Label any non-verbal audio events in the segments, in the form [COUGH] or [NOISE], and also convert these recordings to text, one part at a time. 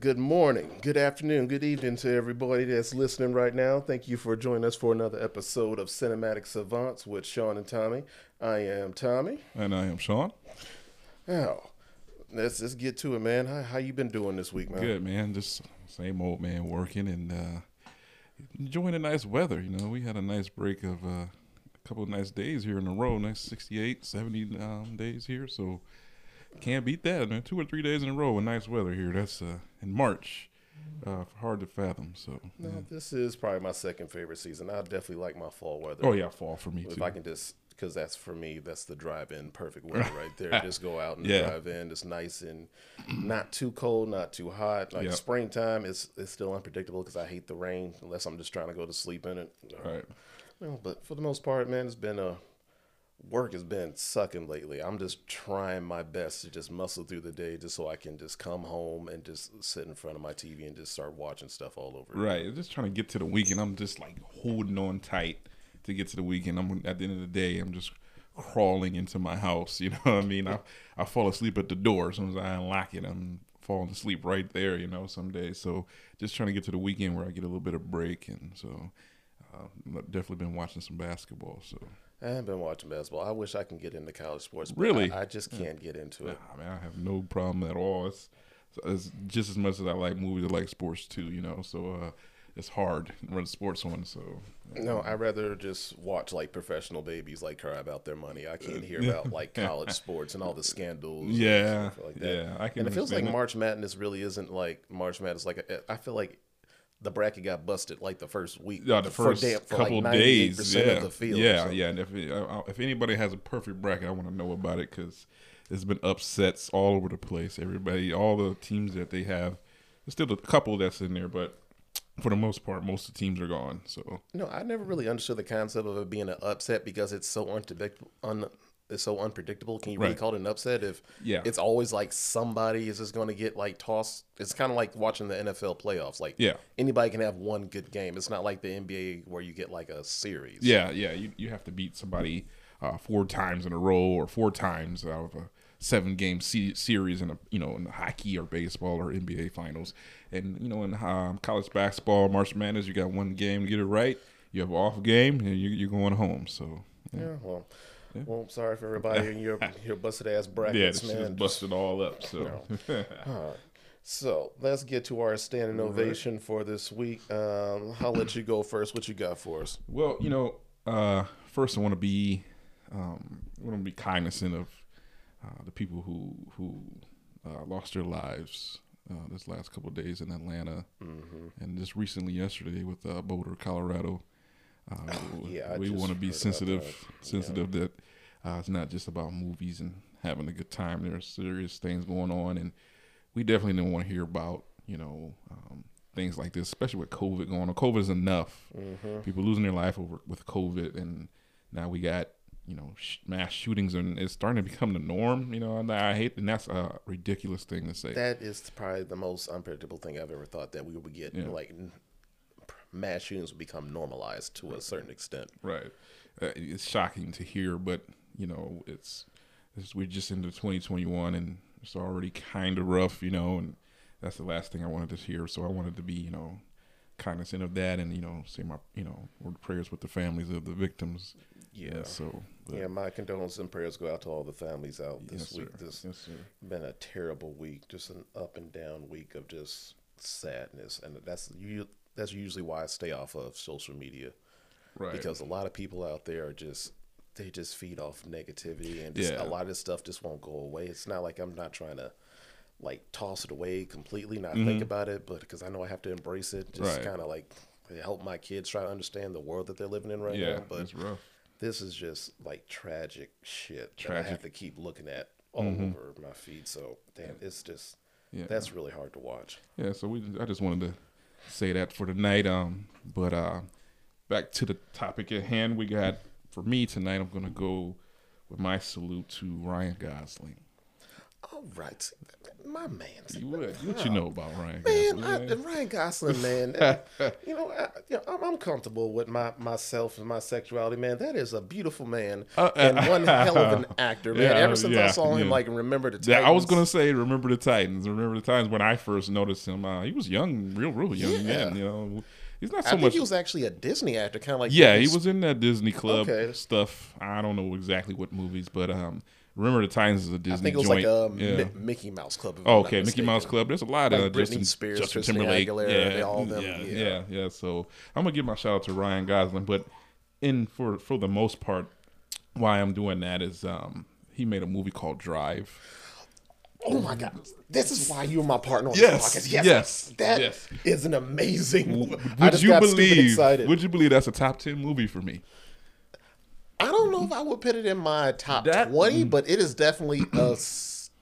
Good morning, good afternoon, good evening to everybody that's listening right now. Thank you for joining us for another episode of Cinematic Savants with Sean and Tommy. I am Tommy. And I am Sean. Now, let's let's get to it, man. How how you been doing this week, man? Good, man. Just same old man working and uh, enjoying the nice weather. You know, we had a nice break of uh, a couple of nice days here in a row. Nice 68, 70 um, days here. So can't beat that, man. Two or three days in a row with nice weather here. That's uh, in March. Uh, hard to fathom. So No, this is probably my second favorite season. I definitely like my fall weather. Oh yeah, fall for me if too. I can just because that's for me that's the drive-in perfect weather [LAUGHS] right there just go out and Yeah. drive in it's nice and not too cold not too hot like Yep. springtime is it's still unpredictable because i hate the rain unless i'm just trying to go to sleep in it Right. But for the most part man it's been a work has been sucking lately i'm just trying my best to just muscle through the day just so i can just come home and just sit in front of my tv and just start watching stuff all over Right. Just trying to get to the weekend. I'm just like holding on tight to get to the weekend. I'm at the end of the day, I'm just crawling into my house. [LAUGHS] You know what I mean? I I fall asleep at the door as soon as I unlock it. I'm falling asleep right there. You know, some days. So just trying to get to the weekend where I get a little bit of break, and so uh, I've definitely been watching some basketball. So i haven't been watching basketball i wish i can get into college sports but Really? i, I just can't get into it I mean, I have no problem at all. It's, it's just as much as I like movies, I like sports too. You know, so uh, it's hard to run sports on. So No, I'd rather just watch like professional babies like cry about their money. I can't hear about [LAUGHS] like college sports and all the scandals. and Yeah, stuff like that. yeah, I can And it feels like it. March Madness really isn't like March Madness. Like I feel like the bracket got busted like the first week. Yeah, the first couple like days. Yeah, of the field. yeah, yeah. And if uh, if anybody has a perfect bracket, I want to know about it because there's been upsets all over the place. Everybody, all the teams that they have, there's still a couple that's in there, but for the most part, most of the teams are gone. So No, I never really understood the concept of it being an upset because it's so unpredictable. Un, it's so unpredictable. Can you really Right. call it an upset if Yeah. it's always like somebody is just going to get like tossed? It's kind of like watching the NFL playoffs. Like Yeah. anybody can have one good game. It's not like the NBA where you get like a series. yeah, yeah, you you have to beat somebody uh, four times in a row or four times out of a seven game se- series in a you know in hockey or baseball or NBA finals, and you know in um, college basketball, March Madness, you got one game to get it right. You have off game, and you, you're going home. So Yeah. Well, well, sorry for everybody in your [LAUGHS] your busted ass brackets, yeah, it's man. just busted all up. So [LAUGHS] So let's get to our standing ovation for this week. Um, I'll let you go first. What you got for us? Well, you know, uh, first I want to be, um, I want to be cognizant of uh, the people who who uh, lost their lives uh, this last couple of days in Atlanta, and just recently yesterday with uh, Boulder, Colorado. Uh, [SIGHS] yeah, we want to be sensitive, sensitive that uh, it's not just about movies and having a good time. There are serious things going on, and we definitely don't want to hear about you know um, things like this, especially with COVID going on. COVID is enough. People losing their life over with COVID, and now we got you know sh- mass shootings, and it's starting to become the norm. You know, and I hate, and that's a ridiculous thing to say. That is probably the most unpredictable thing I've ever thought that we would get. Yeah. Like mass shootings would become normalized to a certain extent. Right. Uh, it's shocking to hear, but you know, it's, it's we're just into 2021 and it's already kind of rough, you know, and that's the last thing I wanted to hear. So I wanted to be, you know, cognizant of that and you know, say my, you know, word prayers with the families of the victims. Yeah. so. but- Yeah, my condolences and prayers go out to all the families out this yes, week. sir. This yes, been a terrible week, just an up and down week of just sadness, and that's you. That's usually why I stay off of social media Right. because a lot of people out there are just they just feed off negativity, and just, Yeah. a lot of this stuff just won't go away. It's not like I'm not trying to like toss it away completely, not think about it, but because I know I have to embrace it, just Mm-hmm. Right. kind of like help my kids try to understand the world that they're living in right yeah, now. But this is just like tragic shit that I Mm-hmm. have to keep looking at all over my feed. So damn, it's just Yeah. that's really hard to watch. Yeah, so we I just wanted to say that for tonight. Um, but uh, back to the topic at hand, we got for me tonight. I'm gonna go with my salute to Ryan Gosling. All right, my man. You would, what you know about Ryan Man, Gosling? I. Ryan Gosling, [LAUGHS] man. you know, I, you know I'm, I'm comfortable with my myself and my sexuality, man. That is a beautiful man Uh, and one [LAUGHS] hell of an actor, man. Yeah, Ever since I saw him, yeah. like, remember the Yeah, I was gonna say, remember the Titans. Remember the times when I first noticed him. Uh, he was young, real, real young Yeah. man. You know, he's not I so think much. he was actually a Disney actor, kind of like yeah, he was in that Disney Club Okay. stuff. I don't know exactly what movies, but um, remember the Titans is a Disney I think it was joint. like a yeah. Mi- Mickey Mouse Club. Oh, okay, Mickey mistaken. Mouse Club. There's a lot Like of Britney Justin, Spears, Justin Christina Timberlake. Aguilera, yeah, they all them, yeah, yeah. yeah, yeah. So I'm gonna give my shout out to Ryan Gosling, but in for for the most part, why I'm doing that is um he made a movie called Drive. Oh my God, this is why you're my partner on Yes, this podcast. Yes, yes, that yes. is an amazing. movie. I Would just you believe? excited. Would you believe that's a top ten movie for me? I don't know if I would put it in my top That- twenty, but it is definitely a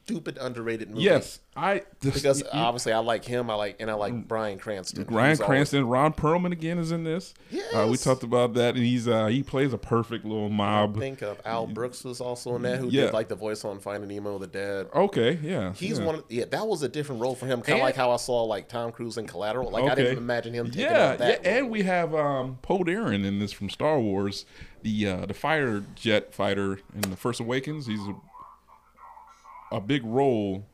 stupid underrated movie. Yes, I because you- obviously I like him. I like and I like Bryan Cranston. Ryan He's always- Cranston, Ron Perlman again is in this. Uh, we talked about that, and he's uh, he plays a perfect little I mob. think of Al Brooks was also in that, who Yeah. did like the voice on Finding Nemo, the dad. Okay, yeah, He's yeah. one. Of, yeah, that was a different role for him. Kind of like how I saw like Tom Cruise in Collateral. Like I didn't imagine him taking Yeah, that. yeah, role. and we have um, Poe Dameron in this from Star Wars, the uh, the fire jet fighter in the Force Awakens. He's a, big role.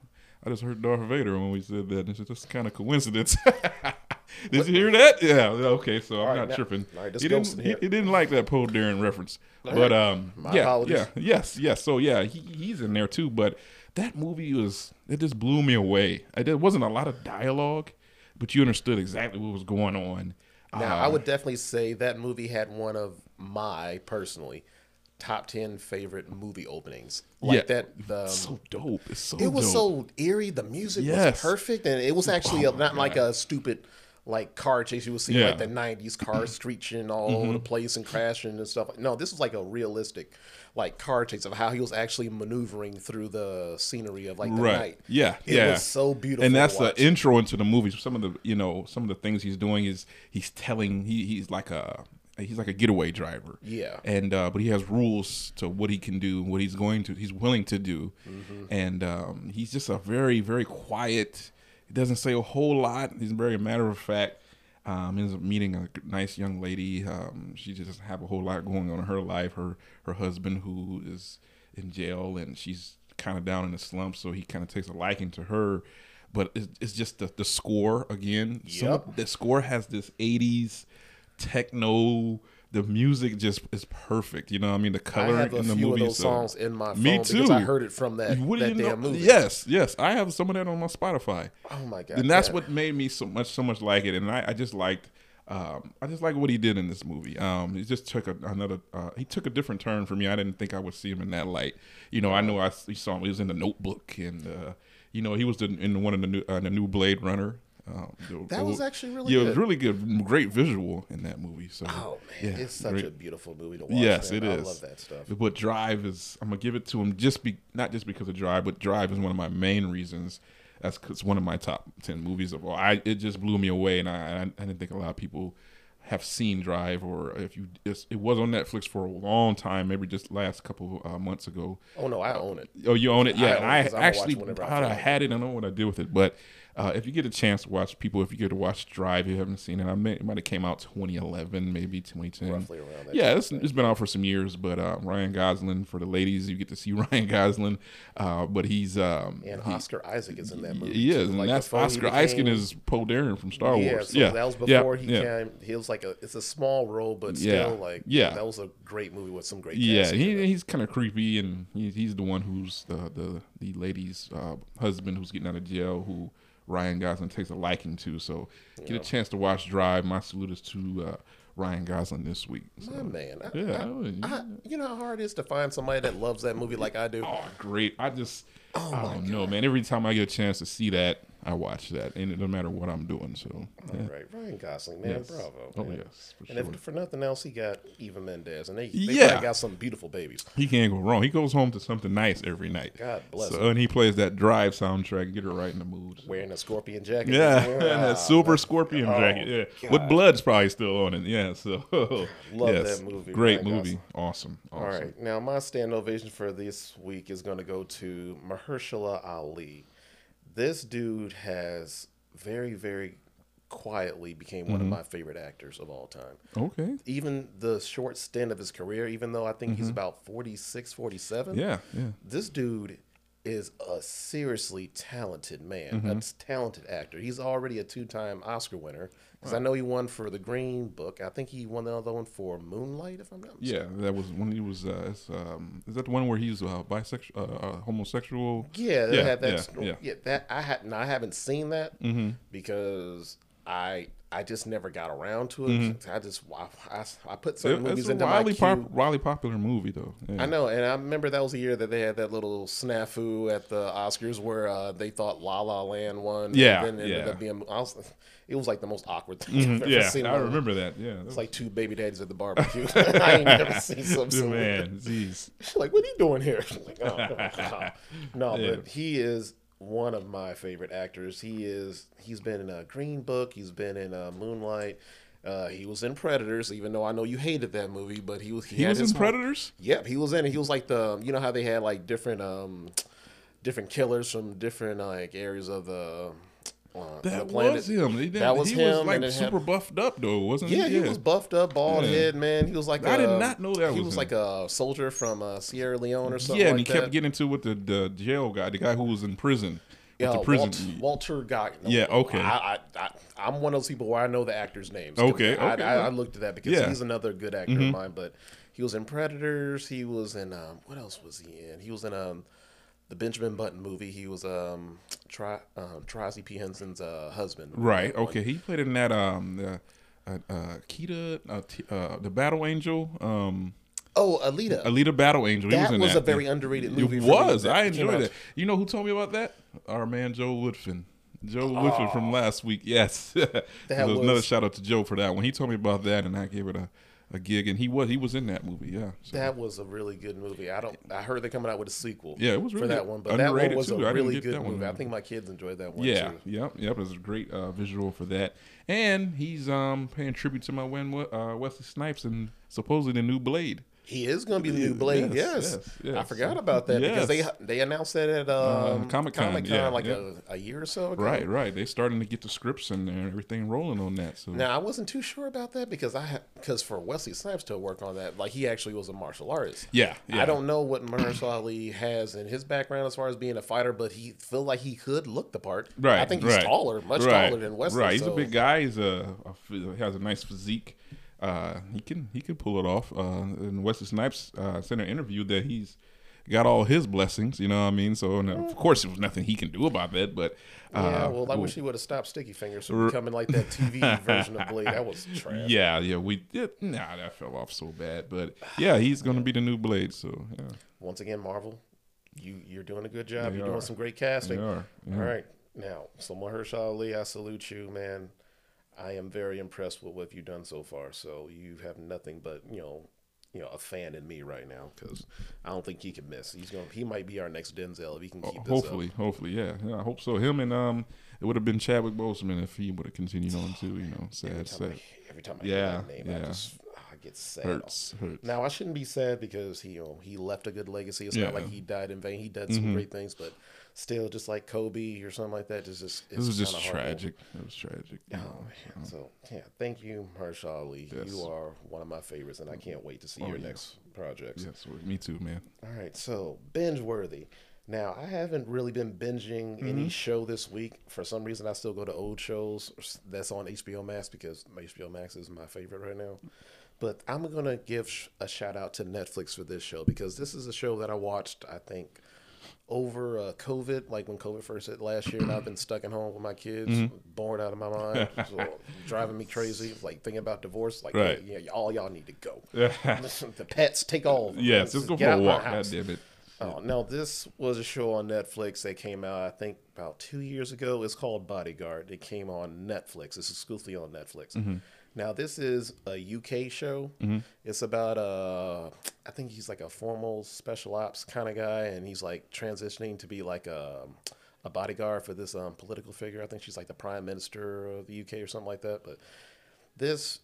I just heard Darth Vader when we said that. It's just kind of coincidence. [LAUGHS] Did you hear that? Yeah. Okay, so I'm right, not now- tripping. right, he didn't. He, he didn't like that Poe Dameron reference, but um, My yeah, apologies. yeah, yes, yes. So yeah, he, he's in there too. But that movie was it just blew me away. I, there wasn't a lot of dialogue, but you understood exactly what was going on. Now, Uh, I would definitely say that movie had one of my personally top ten favorite movie openings. Like Yeah. that. The, so dope. It's so it was dope. so eerie. The music Yes. was perfect, and it was actually Oh a, not like a stupid like car chase you would see Yeah. like the '90s cars screeching all over the Mm-hmm. place and crashing and stuff. No, this was like a realistic like car chase of how he was actually maneuvering through the scenery of like the right. night. Yeah, It yeah. was so beautiful. and that's the intro into the movie. Some of the you know some of the things he's doing is he's telling he he's like a he's like a getaway driver. Yeah. and uh, but he has rules to what he can do, what he's going to, he's willing to do, Mm-hmm. and um, he's just a very very quiet. He doesn't say a whole lot. He's very matter of fact. Um, ends up meeting a nice young lady. Um, she just doesn't have a whole lot going on in her life. Her her husband who is in jail, and she's kind of down in the slumps, so he kind of takes a liking to her. But it's, it's just the, the score again. Some Yep. the score has this '80s techno. The music just is perfect. You know, what I mean, the I color have a in the few movie. of those so- songs in my phone Me because I heard it from that, that damn know? movie. Yes, yes. I have some of that on my Spotify. Oh my god. and that's yeah. what made me so much so much like it and i, I just liked um, I just like what he did in this movie. Um, he just took a, another. Uh, he took a different turn for me. I didn't think I would see him in that light. You know, I know I saw him. He was in the Notebook, and uh, you know, he was the, in one of the new uh, the new Blade Runner. Um, That was actually really yeah, it was really good. Great visual in that movie. So Oh man, yeah, it's such great. a beautiful movie to watch. Yes, man. it I love that stuff. But Drive is, I'm gonna give it to him just be not just because of Drive, but Drive is one of my main reasons. That's it's one of my top ten movies of all. I it just blew me away, and I I, I didn't think a lot of people have seen Drive, or if you it's, it was on Netflix for a long time, maybe just last couple uh, months ago. Oh no, I own it. Oh, you own it? Yeah, I it I'ma actually I I had it. I don't know what I did with it, but uh, if you get a chance to watch, people, if you get to watch Drive, you haven't seen it. I may, it might have came out 2011, maybe 2010. Roughly around that Yeah, it's, it's been out for some years, but uh, Ryan Gosling for the ladies, you get to see [LAUGHS] Ryan Gosling, uh, but he's um, And he, Oscar Isaac is in that movie. he is, and Like, that's he Oscar Isaac is Poe Dameron from Star Yeah, Wars. so yeah, that was yeah, before he yeah. came. He was like a. It's a small role, but Yeah, still like yeah. That was a great movie with some great. Yeah, he, he's kind of creepy, and he, he's the one who's the the, the lady's uh, husband who's getting out of jail, who Ryan Gosling takes a liking to. So, get a chance to watch Drive. My salute is to uh, Ryan Gosling this week. So, My man. I, yeah, I- I you know how hard it is to find somebody that loves that movie like I do. oh, great! I just, Oh I don't know, man. Every time I get a chance to see that, I watch that, and it no matter what I'm doing. So, yeah. All right, Ryan Gosling, man, Yes. bravo. Oh yes, for And sure. if for nothing else, he got Eva Mendes, and they, they Yeah. got some beautiful babies. He can't go wrong. He goes home to something nice every night. God bless So, him. and he plays that Drive soundtrack, get her right in the mood. Wearing a scorpion jacket. Yeah, [LAUGHS] Ah, and that silver scorpion oh, jacket. Yeah, God. with blood's probably still on it. Yeah, so [LAUGHS] Love [LAUGHS] yes, that movie, Great Ryan movie. Awesome. awesome. All right, now my stand ovation for this week is going to go to Mahershala Ali. This dude has very, very quietly became one of mm-hmm. my favorite actors of all time. Okay. Even the short stint of his career, even though I think he's mm-hmm. about 46, 47, Yeah, yeah. this dude is a seriously talented man, a talented actor. He's already a two-time Oscar winner because I know he won for The Green Book. I think he won the other one for Moonlight, if I'm not mistaken. Yeah, that was when he was. Uh, um, is that the one where he's uh, bisexual, uh, uh, homosexual? Yeah, Yeah, had that. yeah, yeah. yeah. that I had. I haven't seen that because I I just never got around to it. I just I, I, I put It- certain it's movies a into wildly, my pop, queue. wildly popular movie though. Yeah. I know, and I remember that was the year that they had that little snafu at the Oscars where uh, they thought La La Land won. Yeah, and then it ended yeah. up being. I was, it was like the most awkward thing I've ever Yeah, seen. I life. remember that. Yeah, that It's like two baby daddies at the barbecue. [LAUGHS] [LAUGHS] I ain't never seen something. man, jeez. [LAUGHS] like, what are you doing here? Like, oh, no, Yeah. but he is one of my favorite actors. He is. He's been in a Green Book. He's been in uh, Moonlight. Uh, he was in Predators, even though I know you hated that movie, but he was. He, He was in Predators. Yep, he was in it. He was like the. You know how they had like different um, different killers from different like areas of the. Uh, That was him. He, That was he him, was like it had- super buffed up though, wasn't Yeah, he? Yeah, he was buffed up, bald Yeah. head, man. He was like I a- did not know that he was was like a soldier from uh, Sierra Leone or something. Yeah, and like he kept that. getting into with the, the jail guy, the guy who was in prison. Yeah, the prison. Walt, Walter Guy. Yeah, okay. I, I, I, I'm one of those people where I know the actors' names. Okay, I, okay, I, I well. looked at that because Yeah. Mm-hmm. he's another good actor of mine. But he was in Predators. He was in um, what else was he in? He was in um, the Benjamin Button movie. He was um, Tri, um, Taraji P Henson's uh, husband. Right. Okay. He played in that um the uh, uh Kita uh, T- uh the Battle Angel um Oh, Alita. Alita Battle Angel. he That was in was that. a very underrated movie. It was. I enjoyed it. You know who told me about that? Our man Joe Woodfin. Joe Oh. Woodfin from last week. Yes. [LAUGHS] that was another shout out to Joe for that one. He told me about that, and I gave it a, a gig, and he was he was in that movie. Yeah. So, That was a really good movie. I don't. I heard they're coming out with a sequel. Yeah, it was really for that one. But that one was a too. Didn't really good that one. movie. I think my kids enjoyed that one Yeah, too. yep, yep. was a great uh, visual for that, and he's um paying tribute to my man uh, Wesley Snipes and supposedly the new Blade. He is going to be the new Blade. Yes, Yes, yes, yes. I forgot about that because they they announced that at um, Comic-Con, Comic Con yeah, like yeah. A, a year or so ago. Right, right. They starting to get the scripts and everything rolling on that. So Now I wasn't too sure about that because I because for Wesley Snipes to work on that, like he actually was a martial artist. yeah, yeah. I don't know what Mahershala Ali has in his background as far as being a fighter, but he feel like he could look the part. Right, I think he's right. taller, much right, taller than Wesley. Right, he's so- a big guy. He's a, a he has a nice physique. Uh, he can he can pull it off. Uh, and Wesley Snipes uh, in an interview that he's got all his blessings. You know what I mean? So and of course, there was nothing he can do about that. But uh, Yeah, well, I wish he would have stopped Sticky Fingaz from becoming like that TV [LAUGHS] version of Blade. That was trash. Yeah, yeah, we yeah, nah, that fell off so bad. But yeah, he's gonna be the new Blade. So yeah, Once again, Marvel, you you're doing a good job. They you're are. doing some great they casting. are. yeah. All right, now, so Mahershala Ali, I salute you, man. I am very impressed with what you've done so far. So you have nothing but you know, you know, a fan in me right now because I don't think he can miss. He's going. to He might be our next Denzel if he can keep this Hopefully, up. hopefully, yeah, yeah. I hope so. Him and um, it would have been Chadwick Boseman if he would have continued on too. You know, sad, time, sad. I, every time I Yeah, hear that name, I yeah. just I get sad. Hurts, hurts. Now I shouldn't be sad because he you know, he left a good legacy. It's Yeah. Mm-hmm. not like he died in vain. He did some great things, but still, just like Kobe or something like that, just just This was just tragic. It was tragic. Oh man! So yeah, thank you, Mahershala Ali. Yes. You are one of my favorites, and I can't wait to see Oh, your yeah. next projects. Yes, me too, man. All right, so binge worthy. Now I haven't really been binging Mm-hmm. any show this week. For some reason, I still go to old shows that's on HBO Max because HBO Max is my favorite right now. But I'm gonna give a shout out to Netflix for this show because this is a show that I watched. I think over uh, COVID, like when COVID first hit last year, and I've been stuck at home with my kids, Mm-hmm. bored out of my mind, [LAUGHS] so driving me crazy. Like thinking about divorce, like Right. yeah, all y'all need to go. [LAUGHS] Listen, [LAUGHS] the pets take all. of them. yes, let's go for a walk. God damn it. Oh no, this was a show on Netflix that came out I think about two years ago. It's called Bodyguard. It came on Netflix. It's exclusively on Netflix. Mm-hmm. Now this is a UK show. It's about uh I think he's like a formal special ops kind of guy, and he's like transitioning to be like a a bodyguard for this um, political figure. I think she's like the prime minister of the UK or something like that. But this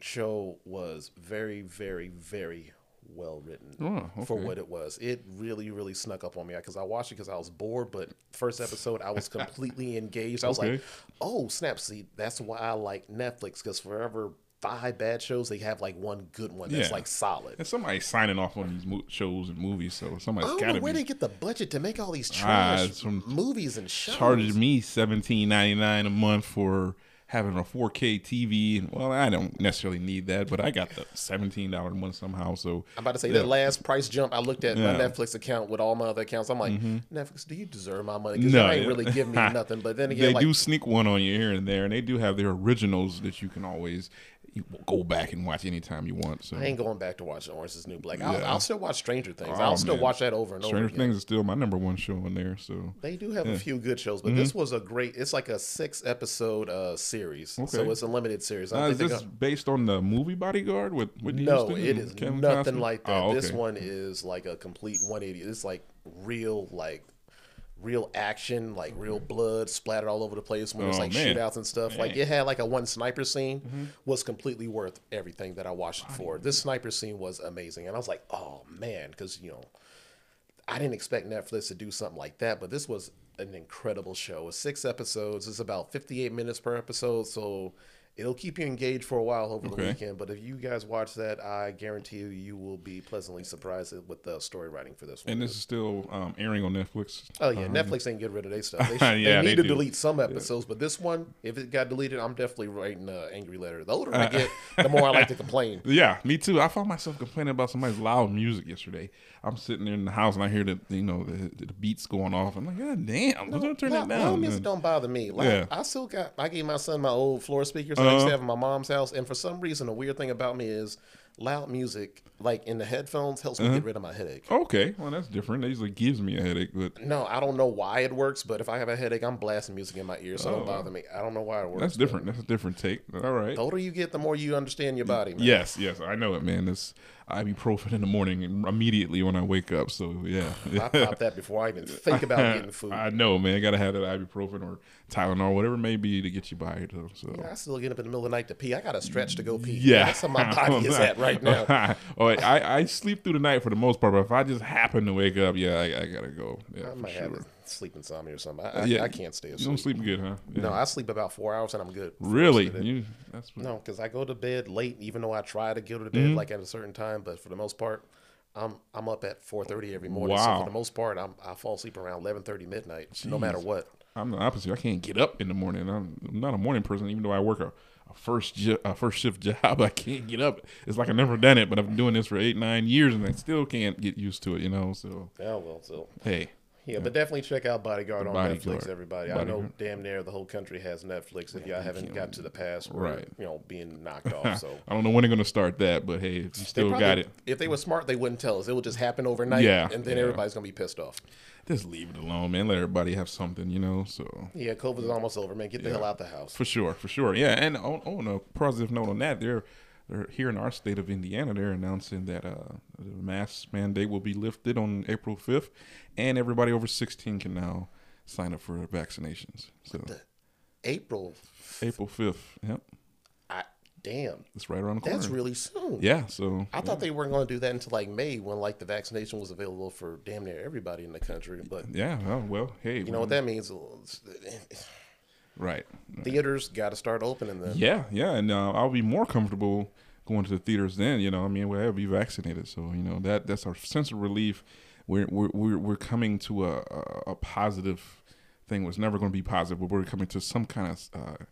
show was very, very, very well written Oh, for what it was. It really, really snuck up on me because I watched it because I was bored, but first episode, I was [LAUGHS] completely engaged. I was Okay. like, "Oh, snap! See, that's why I like Netflix because forever five bad shows, they have like one good one that's Yeah. like solid." And somebody's signing off on these mo- shows and movies, so somebody's got to where they get the budget to make all these Ah, trash from movies and shows. charging me seventeen ninety nine a month for having a 4K TV. Well, I don't necessarily need that, but I got the seventeen dollar one somehow. So I'm about to say Yeah. that last price jump. I looked at my Yeah. Mm-hmm. Netflix account with all my other accounts. I'm like, Netflix, do you deserve my money? Because No, you ain't really giving me [LAUGHS] nothing. But then again, they like, do sneak one on you here and there, and they do have their originals that you can always you go back and watch anytime you want. So I ain't going back to watch Orange is New Black. I'll, Yeah. I'll still watch Stranger Things. Oh, I'll still man. watch that over and over Stranger. Things is still my number one show on there. So They do have a few good shows, but this was a great. It's like a six episode uh, series, so it's a limited series. Is this gonna- based on the movie Bodyguard with Whitney no, Houston it is Kevin nothing Costner? like that. Oh, This one is like a complete 180. It's like real, like real action, like real blood splattered all over the place when Oh, like man. shootouts and stuff. Like it had like a one sniper scene Mm-hmm. was completely worth everything that I watched it for. This sniper scene was amazing, and I was like, oh man, because you know. I didn't expect Netflix to do something like that, but this was an incredible show. It's six episodes. It's about 58 minutes per episode, so it'll keep you engaged for a while over the weekend. But if you guys watch that, I guarantee you, you will be pleasantly surprised with the story writing for this one. And this is still um, airing on Netflix. Oh yeah, Netflix ain't get rid of their stuff. They, [LAUGHS] Yeah, they need they to do. delete some episodes, but this one, if it got deleted, I'm definitely writing an angry letter. The older I get, the more I like to [LAUGHS] complain. Yeah, me too. I found myself complaining about somebody's loud music yesterday. I'm sitting there in the house and I hear the you know the, the beats going off. I'm like, God damn, don't turn Loud- that loud down. music don't bother me. Like, Yeah. I still got. I gave my son my old floor speakers I used Uh-huh. to have in my mom's house, and for some reason, the weird thing about me is loud music, like in the headphones, helps me Uh-huh. get rid of my headache. Okay, well that's different. It usually gives me a headache, but No, I don't know why it works, but if I have a headache, I'm blasting music in my ears, so Oh. don't bother me. I don't know why it works. that's different. That's a different take. All right. The older you get, the more you understand your body, man. Yes, yes, I know it, man. It's ibuprofen in the morning immediately when I wake up. So yeah, [LAUGHS] I pop that before I even think about [LAUGHS] getting food. I know, man. I Got to have that ibuprofen or Tylenol, whatever it may be, to get you by it. Though, so I still get up in the middle of the night to pee. I got to stretch to go pee. yeah, that's how my body is at right now. [LAUGHS] oh, I, I sleep through the night for the most part, but if I just happen to wake up, yeah, I, I gotta go. Yeah, I might sure. have sleep insomnia or something. I, I, Yeah. I can't stay You don't sleep good, huh? Yeah. No, I sleep about four hours and I'm good. really? rest of the day. You, that's what, No, because I go to bed late, even though I try to go to bed Mm-hmm. like at a certain time. But for the most part, I'm I'm up at four thirty every morning. So Wow. for the most part, I'm I fall asleep around eleven thirty midnight, no matter what. I'm the opposite. I can't get up in the morning. I'm, I'm not a morning person, even though I work a, a first jo- a first shift [LAUGHS] job. I can't get up. It's like I've never done it, but I've been doing this for eight nine years, and I still can't get used to it. You know. So Yeah, well, so hey, yeah, but definitely check out Bodyguard on Bodyguard. Netflix. Everybody, I know Bodyguard. damn near the whole country has Netflix. If y'all haven't got to the past, where, Right. You know, being knocked [LAUGHS] off. So. I don't know when they're gonna start that, but hey, if you They still probably- got it, If they were smart, they wouldn't tell us. It would just happen overnight, Yeah, and then yeah. everybody's gonna be pissed off. just leave it alone, man. Let everybody have something, you know. So Yeah, COVID's almost over, man. Get the hell out of the house. For sure, for sure. Yeah, and on, on a positive note on that, they're, they're here in our state of Indiana. They're announcing that uh, the mask mandate will be lifted on April fifth, and everybody over sixteen can now sign up for vaccinations. So April, April fifth. Yep, I, damn, it's right around the corner. that's really soon. yeah. So I thought they weren't going to do that until like May, when like the vaccination was available for damn near everybody in the country. But yeah. Oh, well, hey, you know what that means? Right? Theaters got to start opening then. Yeah, yeah, and uh, I'll be more comfortable going to the theaters then. You know, I mean, we'll be vaccinated, so you know that that's our sense of relief. We're we're we're, we're coming to a, a a positive thing. Was never going to be positive, but we're coming to some kind of uh,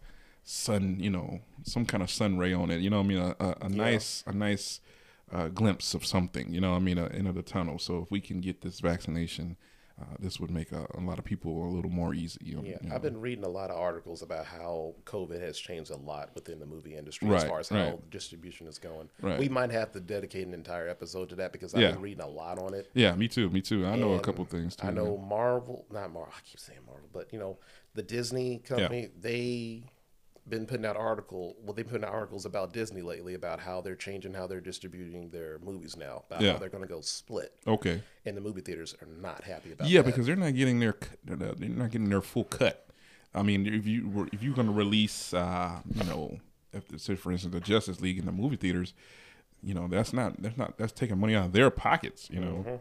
sun. You know, some kind of sun ray on it. You know, I mean, a, a, a nice a nice uh, glimpse of something. You know, I mean, uh, end of the tunnel. So if we can get this vaccination. Uh, this would make a, a lot of people a little more easy. You know, Yeah, you know. I've been reading a lot of articles about how COVID has changed a lot within the movie industry Right, as far as right. how distribution is going. Right. We might have to dedicate an entire episode to that because I've Yeah. been reading a lot on it. Yeah, me too. Me too. I know a couple things too. I know Marvel, not Marvel. I keep saying Marvel, but you know, the Disney company. They been putting out article. Well, they've been putting out articles about Disney lately about how they're changing how they're distributing their movies now. About Yeah. how they're going to go split, Okay. and the movie theaters are not happy about. It. Yeah, that. because they're not getting their they're not they're not getting their full cut. I mean, if you were if you're going to release, uh, you know, if say for instance the Justice League in the movie theaters, you know that's not that's not that's taking money out of their pockets. You know,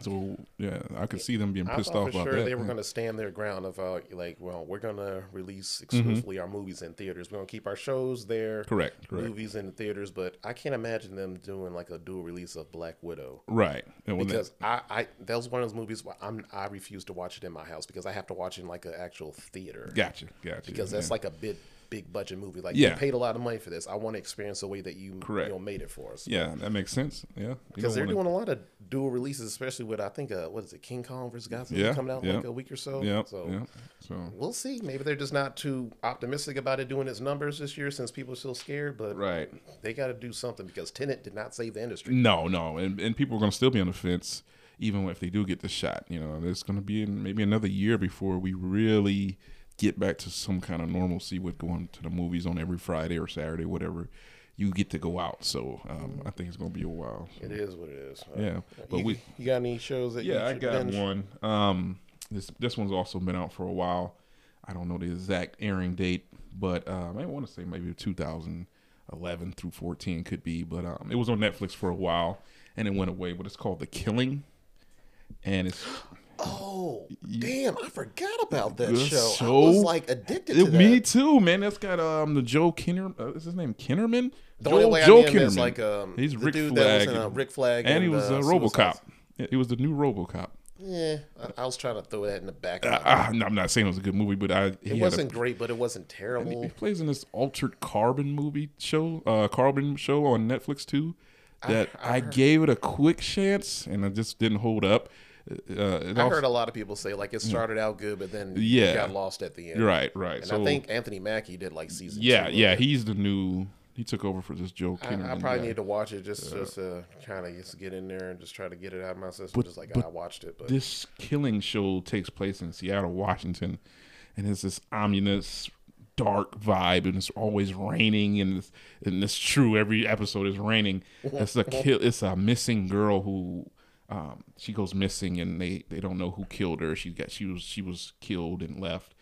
So yeah, I could see them being pissed off for about sure that. they were yeah. going to stand their ground of uh, like, well, we're going to release Mm-hmm. exclusively our movies in theaters. We're going to keep our shows there, Correct, correct. movies in the theaters. But I can't imagine them doing like a dual release of Black Widow Right. And when that- because I, I that was one of those movies where I'm I refuse to watch it in my house because I have to watch it in like an actual theater gotcha, gotcha. because that's yeah. like a big big budget movie. Like Yeah. you paid a lot of money for this. I want to experience the way that you, Correct. you know, made it for us. yeah, that makes sense. Yeah, Because they're wanna- doing a lot of dual releases, especially with I think uh, what is it, King Kong versus Godzilla Yeah, coming out yeah. like a week or so. Yeah, So yeah. So we'll see. Maybe they're just not too optimistic about it doing its numbers this year since people are still scared. But right. they got to do something because Tenet did not save the industry. No, no, and and people are going to still be on the fence, even if they do get the shot. You know, there's going to be maybe another year before we really get back to some kind of normalcy with going to the movies on every Friday or Saturday, whatever. You get to go out, so um, I think it's going to be a while. So, It is what it is. Uh, yeah, but you, we you got any shows that? yeah, I got one. Um, this this one's also been out for a while. I don't know the exact airing date, but um, I want to say maybe 2011 through 14 could be. But um, it was on Netflix for a while, and it went away. But it's called The Killing, and it's Oh, damn! I forgot about that show. I show. was like addicted to it, that. me too, man. That's got um the Joe Kinner. Uh, is his name Kinnerman? The Joe, only way Joe I is like um, He's Rick dude Flag, that was in and, uh, Rick Flag, and he was uh, a RoboCop. Yeah, he was the new RoboCop. Yeah, I, I was trying to throw that in the back. My Uh, no, I'm not saying it was a good movie, but I he it wasn't great, but it wasn't terrible. He terrible. plays in this altered carbon movie show, uh, carbon show on Netflix too. That I, gave it a quick chance and it just didn't hold up. Uh, I also- heard a lot of people say like it started out good, but then Yeah. got lost at the end. right, right. And so I think Anthony Mackie did like season. yeah, two yeah, he's the new. He took over for this Joe I, I probably guy. need to watch it just just uh, kind of just get in there and just try to get it out of my system. But- just like I watched it, but this killing show takes place in Seattle, Washington, and it's this ominous, dark vibe, and it's always raining, and it's, and it's true. Every episode is raining. [LAUGHS] It's a kill. It's a missing girl who. Um, she goes missing, and they, they don't know who killed her. She got she was she was killed and left,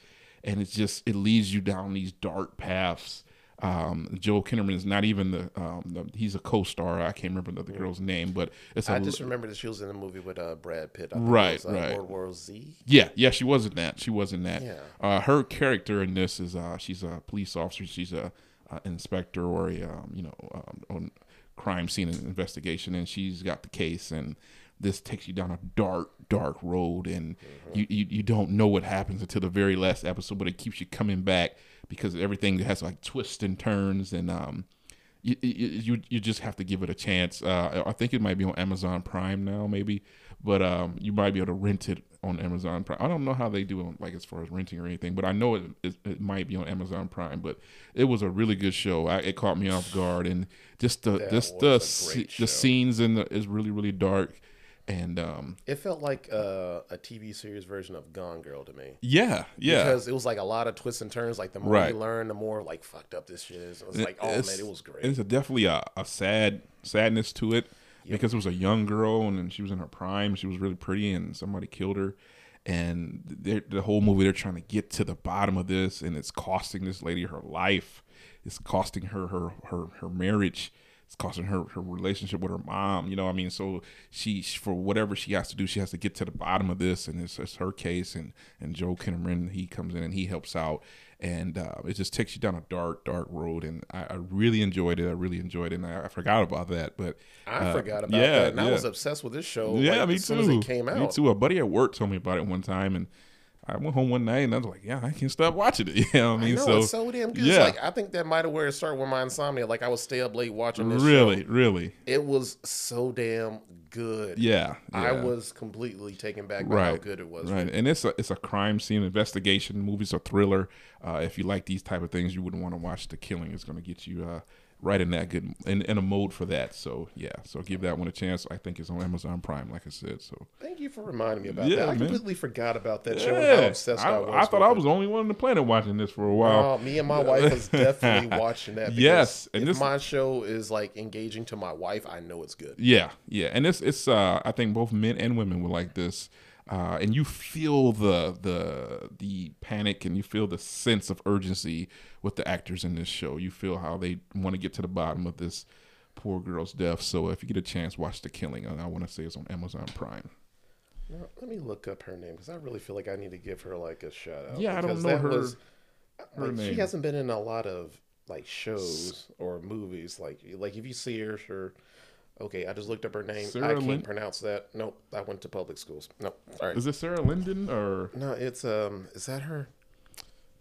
and it's just it leads you down these dark paths. Um, Joel Kinnaman is not even the, um, the he's a co-star. I can't remember the, the girl's name, but it's a I just remember that she was in a movie with uh, Brad Pitt. I think it Right, was, uh, right. World War Z. Yeah, yeah, she wasn't that. She wasn't that. Yeah. Uh, her character in this is uh, she's a police officer. She's a, a inspector or a um, you know um, on crime scene investigation, and she's got the case. And this takes you down a dark, dark road, and you, you you don't know what happens until the very last episode, but it keeps you coming back because everything has like twists and turns, and um, you, you you just have to give it a chance. Uh, I think it might be on Amazon Prime now, maybe, but um, you might be able to rent it on Amazon Prime. I don't know how they do it, like as far as renting or anything, but I know it, it, it might be on Amazon Prime. But it was a really good show. I, it caught me off guard, and just the That just the a sce- great the show. scenes in the is really really dark, and um, It felt like uh, a TV series version of Gone Girl to me. yeah, yeah. Because it was like a lot of twists and turns. Like the more Right. you learn, the more like fucked up this shit is. It was like, oh man, it was great. It's a, definitely a, a sad sadness to it because it was a young girl and she was in her prime. She was really pretty and somebody killed her. And they're- the whole movie, they're trying to get to the bottom of this, and it's costing this lady her life. It's costing her her her her marriage. It's costing her her relationship with her mom. You know, I mean, so she for whatever she has to do, she has to get to the bottom of this, and it's, it's her case. And and Joe Kinnaman, he comes in and he helps out, and uh, it just takes you down a dark, dark road. And I, I really enjoyed it. I really enjoyed it, and I, I forgot about that, but I uh, forgot about yeah, that. And I was obsessed with this show. Yeah, like, me as too. soon as it came out. Me too. A buddy at work told me about it one time, and I went home one night and I was like, "Yeah, I can't stop watching it." [LAUGHS] You know what I I mean? know, so it's so damn good. yeah. Like I think that might have where it started with my insomnia. Like I would stay up late watching this really, show. really, It was so damn good. yeah, I was completely taken back by how right good it was. right and it's a it's a crime scene investigation movie's a thriller uh, if you like these type of things you wouldn't want to watch the killing it's going to get you uh, right in that good in, in a mode for that so yeah so give that one a chance i think it's on amazon prime like i said so Thank you for reminding me about Yeah, that. I man. completely forgot about that show and how obsessed I, I, was. I thought i it. was the only one on the planet watching this for a while Oh, me and my wife was [LAUGHS] definitely watching that. because Yes, and if this- my show is like engaging to my wife, I know it's good. Yeah, yeah, and it's it's. Uh, I think both men and women will like this, uh, and you feel the the the panic and you feel the sense of urgency with the actors in this show. You feel how they want to get to the bottom of this poor girl's death. So if you get a chance, watch The Killing. And I want to say it's on Amazon Prime. Now, let me look up her name because I really feel like I need to give her like a shout out. Yeah, I don't know her- was- her like, She hasn't been in a lot of like shows or movies. Like like if you see her, sure. Okay, I just looked up her name. I can't pronounce that. Nope, I went to public schools. Nope. All right. Is it Sarah Linden or No, it's um. Is that her?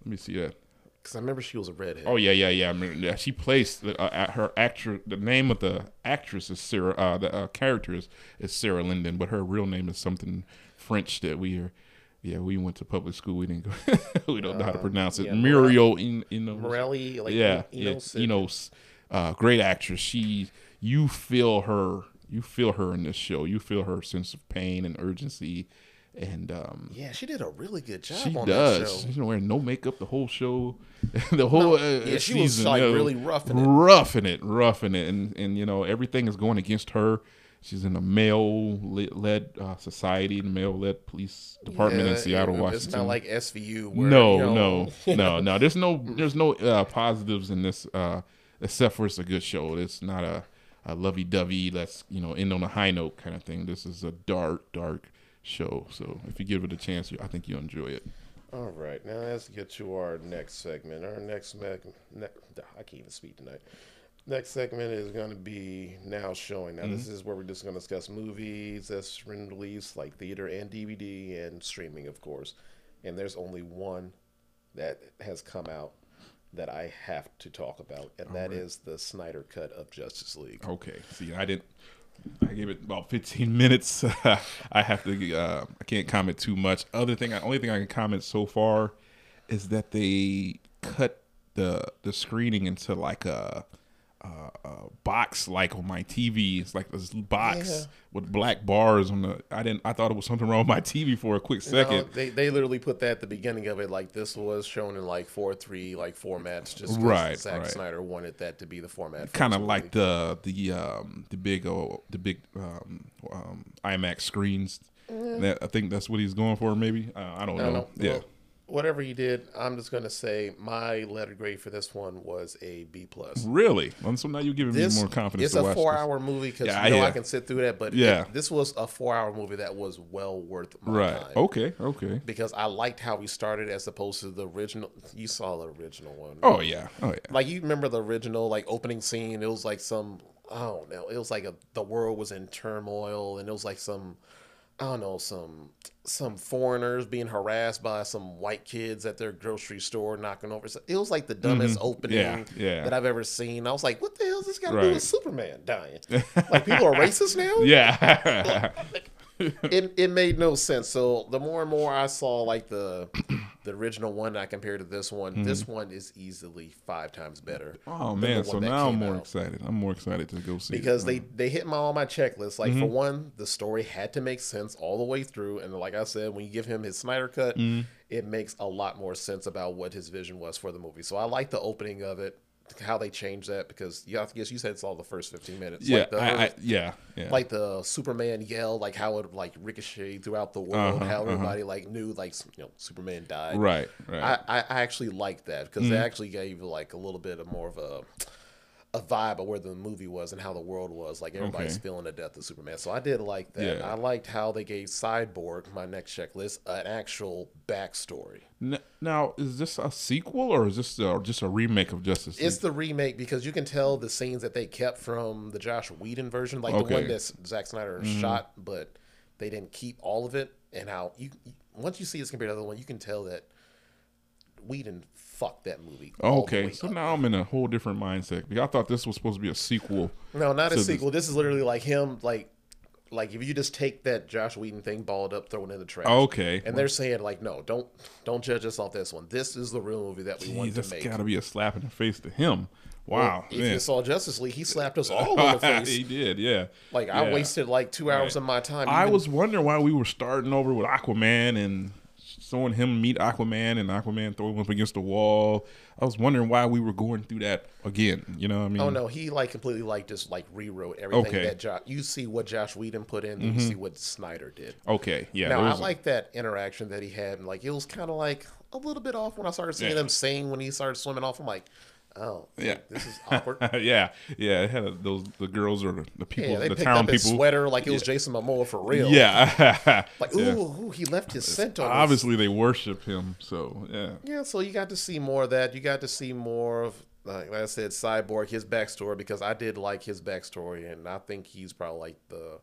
let me see that? Because I remember she was a redhead. Oh yeah, yeah, yeah. I mean, yeah she plays the, uh, at her actor. The name of the actress is Sarah. Uh, the uh, character is, is Sarah Linden, but her real name is something French that we are. Yeah, we went to public school. We didn't go. [LAUGHS] we don't know how to pronounce it. yeah, Muriel in in Morelli, like yeah, you yeah, know, uh, great actress. She, you feel her, you feel her in this show. You feel her sense of pain and urgency, and um, Yeah, she did a really good job she on does. that show. She's wearing no makeup the whole show, [LAUGHS] the whole uh, yeah, she was, like, you know, really roughing it. roughing it, roughing it, and and you know everything is going against her. She's in a male-led uh, society, the male-led police department in Seattle, it- Washington. It's not like SVU. Where, no, you know, no, no, [LAUGHS] no. There's no, there's no uh, positives in this, uh, except for it's a good show. It's not a, a lovey-dovey. Let's you know end on a high note kind of thing. This is a dark, dark show. So if you give it a chance, I think you'll enjoy it. All right, now let's get to our next segment. Our next meg, ne- I can't even speak tonight. Next segment is going to be now showing. Now Mm-hmm. this is where we're just going to discuss movies that's been released, like theater and DVD and streaming, of course. And there's only one that has come out that I have to talk about, and that is the Snyder cut of Justice League. Okay. See, I didn't. I gave it about 15 [LAUGHS] minutes. I have to. Uh, I can't comment too much. Other thing, I only thing I can comment so far is that they cut the the screening into like a, a box, like on my TV. It's like this box Yeah. with black bars on the. I didn't. I thought it was something wrong with my TV for a quick No, second. they they literally put that at the beginning of it, like this was shown in like four three like formats, just Right, Zack right. Snyder wanted that to be the format. kind of like the the um the big oh the big um, um IMAX screens. That I think that's what he's going for. Maybe uh, I don't I know. don't know. Yeah, Well, whatever he did, I'm just gonna say my letter grade for this one was a B plus. really. And so now you're giving This me more confidence it's to a watch four this. hour movie because Yeah, you know yeah. I can sit through that, but it- Yeah. this was a four hour movie that was well worth my Right. time. Okay. Okay. Because I liked how we started as opposed to the original. You saw the original one. Oh yeah. Oh yeah. like you remember the original like opening scene it was like some i don't know it was like a the world was in turmoil and it was like some i don't know some some foreigners being harassed by some white kids at their grocery store knocking over it was like the dumbest opening Mm-hmm. Yeah, yeah. that i've ever seen i was like what the hell is this got to do with superman dying like people are racist now [LAUGHS] Yeah. [LAUGHS] it, it made no sense. So the more and more I saw like the the original one, I compared to this one. This one is easily five times better. Mm-hmm. oh man. So now I'm more out. excited. I'm more excited to go see because it. they they hit my all my checklists. Like Mm-hmm. for one, the story had to make sense all the way through, and like I said, when you give him his Snyder cut, Mm-hmm. it makes a lot more sense about what his vision was for the movie. So I like the opening of it, how they changed that because yeah, I guess you said it's all the first fifteen minutes. Yeah. like the, I, I, yeah. Yeah. like the Superman yell, like how it like ricocheted throughout the world, Uh-huh, how uh-huh. everybody like knew like you know Superman died. right. Right. Mm-hmm. I, I actually liked that because they actually gave like a little bit of more of a a vibe of where the movie was and how the world was. Like everybody's Okay. feeling the death of Superman. So I did like that. Yeah. I liked how they gave Cyborg, my next checklist, an actual backstory. Now, is this a sequel or is this uh, just a remake of Justice League? It's the remake because you can tell the scenes that they kept from the Josh Whedon version, like the one that Zack Snyder shot, but they didn't keep all of it. And how you once you see this compared to the other one, you can tell that Whedon fucked that movie. okay, so up. now I'm in a whole different mindset I thought this was supposed to be a sequel. no, not a so this- sequel. This is literally like him, like like if you just take that Josh Whedon thing, balled up, throw it in the trash. Okay, And they're saying like, no, don't don't judge us off this one. This is the real movie that we Jeez, want to that's make. got to be a slap in the face to him. Wow, If man. you saw Justice League, he slapped us all in the [LAUGHS] face. he did, yeah. Like I wasted like two hours Right. of my time. I even- was wondering why we were starting over with Aquaman and showing him meet Aquaman and Aquaman throwing him up against the wall. I was wondering why we were going through that again. You know what I mean? Oh no, he like completely like just like rewrote everything Okay. Mm-hmm. that Josh. You see what Josh Whedon put in, then you see what Snyder did. Okay, yeah. now I a- like that interaction that he had, and like it was kind of like a little bit off when I started seeing Yeah. them sing when he started swimming off. I'm like, oh, Yeah. this is awkward. [LAUGHS] yeah, yeah. It had a, those the girls or the, people, Yeah, they the picked town up his people. sweater like it was Jason Momoa for real. Yeah, [LAUGHS] Like, [LAUGHS] ooh, Yeah. ooh, he left his scent on. us. Obviously, they worship him. So yeah. Yeah, so you got to see more of that. You got to see more of, like I said, Cyborg, his backstory, because I did like his backstory, and I think he's probably like the.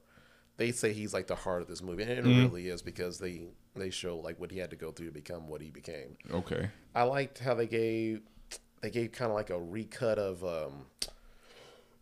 They say he's like the heart of this movie, and it Mm-hmm. really is because they they show like what he had to go through to become what he became. Okay. I liked how they gave they gave kind of like a recut of um,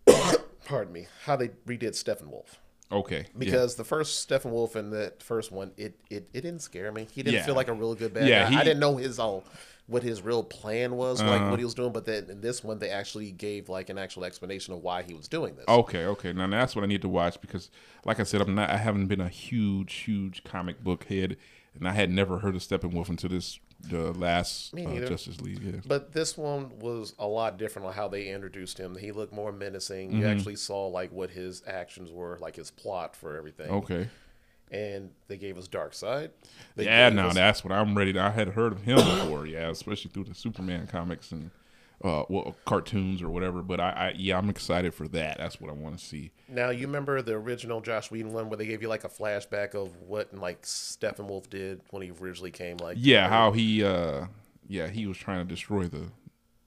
[COUGHS] pardon me, how they redid Steppenwolf Okay. yeah. because the first Steppenwolf in that first one, it, it it didn't scare me. He didn't Yeah. feel like a real good bad Yeah, guy. he- Uh-huh. I didn't know his all what his real plan was, like what he was doing. But then in this one, they actually gave like an actual explanation of why he was doing this. Okay, okay. Now that's what I need to watch because, like I said, I'm not. I haven't been a huge, huge comic book head, and I had never heard of Steppenwolf until this the last uh. Justice League. Yeah. But this one was a lot different on how they introduced him. He looked more menacing. Mm-hmm. You actually saw like what his actions were, like his plot for everything. Okay. And they gave us Darkseid. They Yeah, now us- that's what I'm ready. To, I had heard of him [COUGHS] before. Yeah, especially through the Superman comics and uh, well, cartoons or whatever. But I, I, yeah, I'm excited for that. That's what I want to see. Now you remember the original Joss Whedon one where they gave you like a flashback of what like Steppenwolf did when he originally came. Like Yeah, how he, uh yeah, he was trying to destroy the.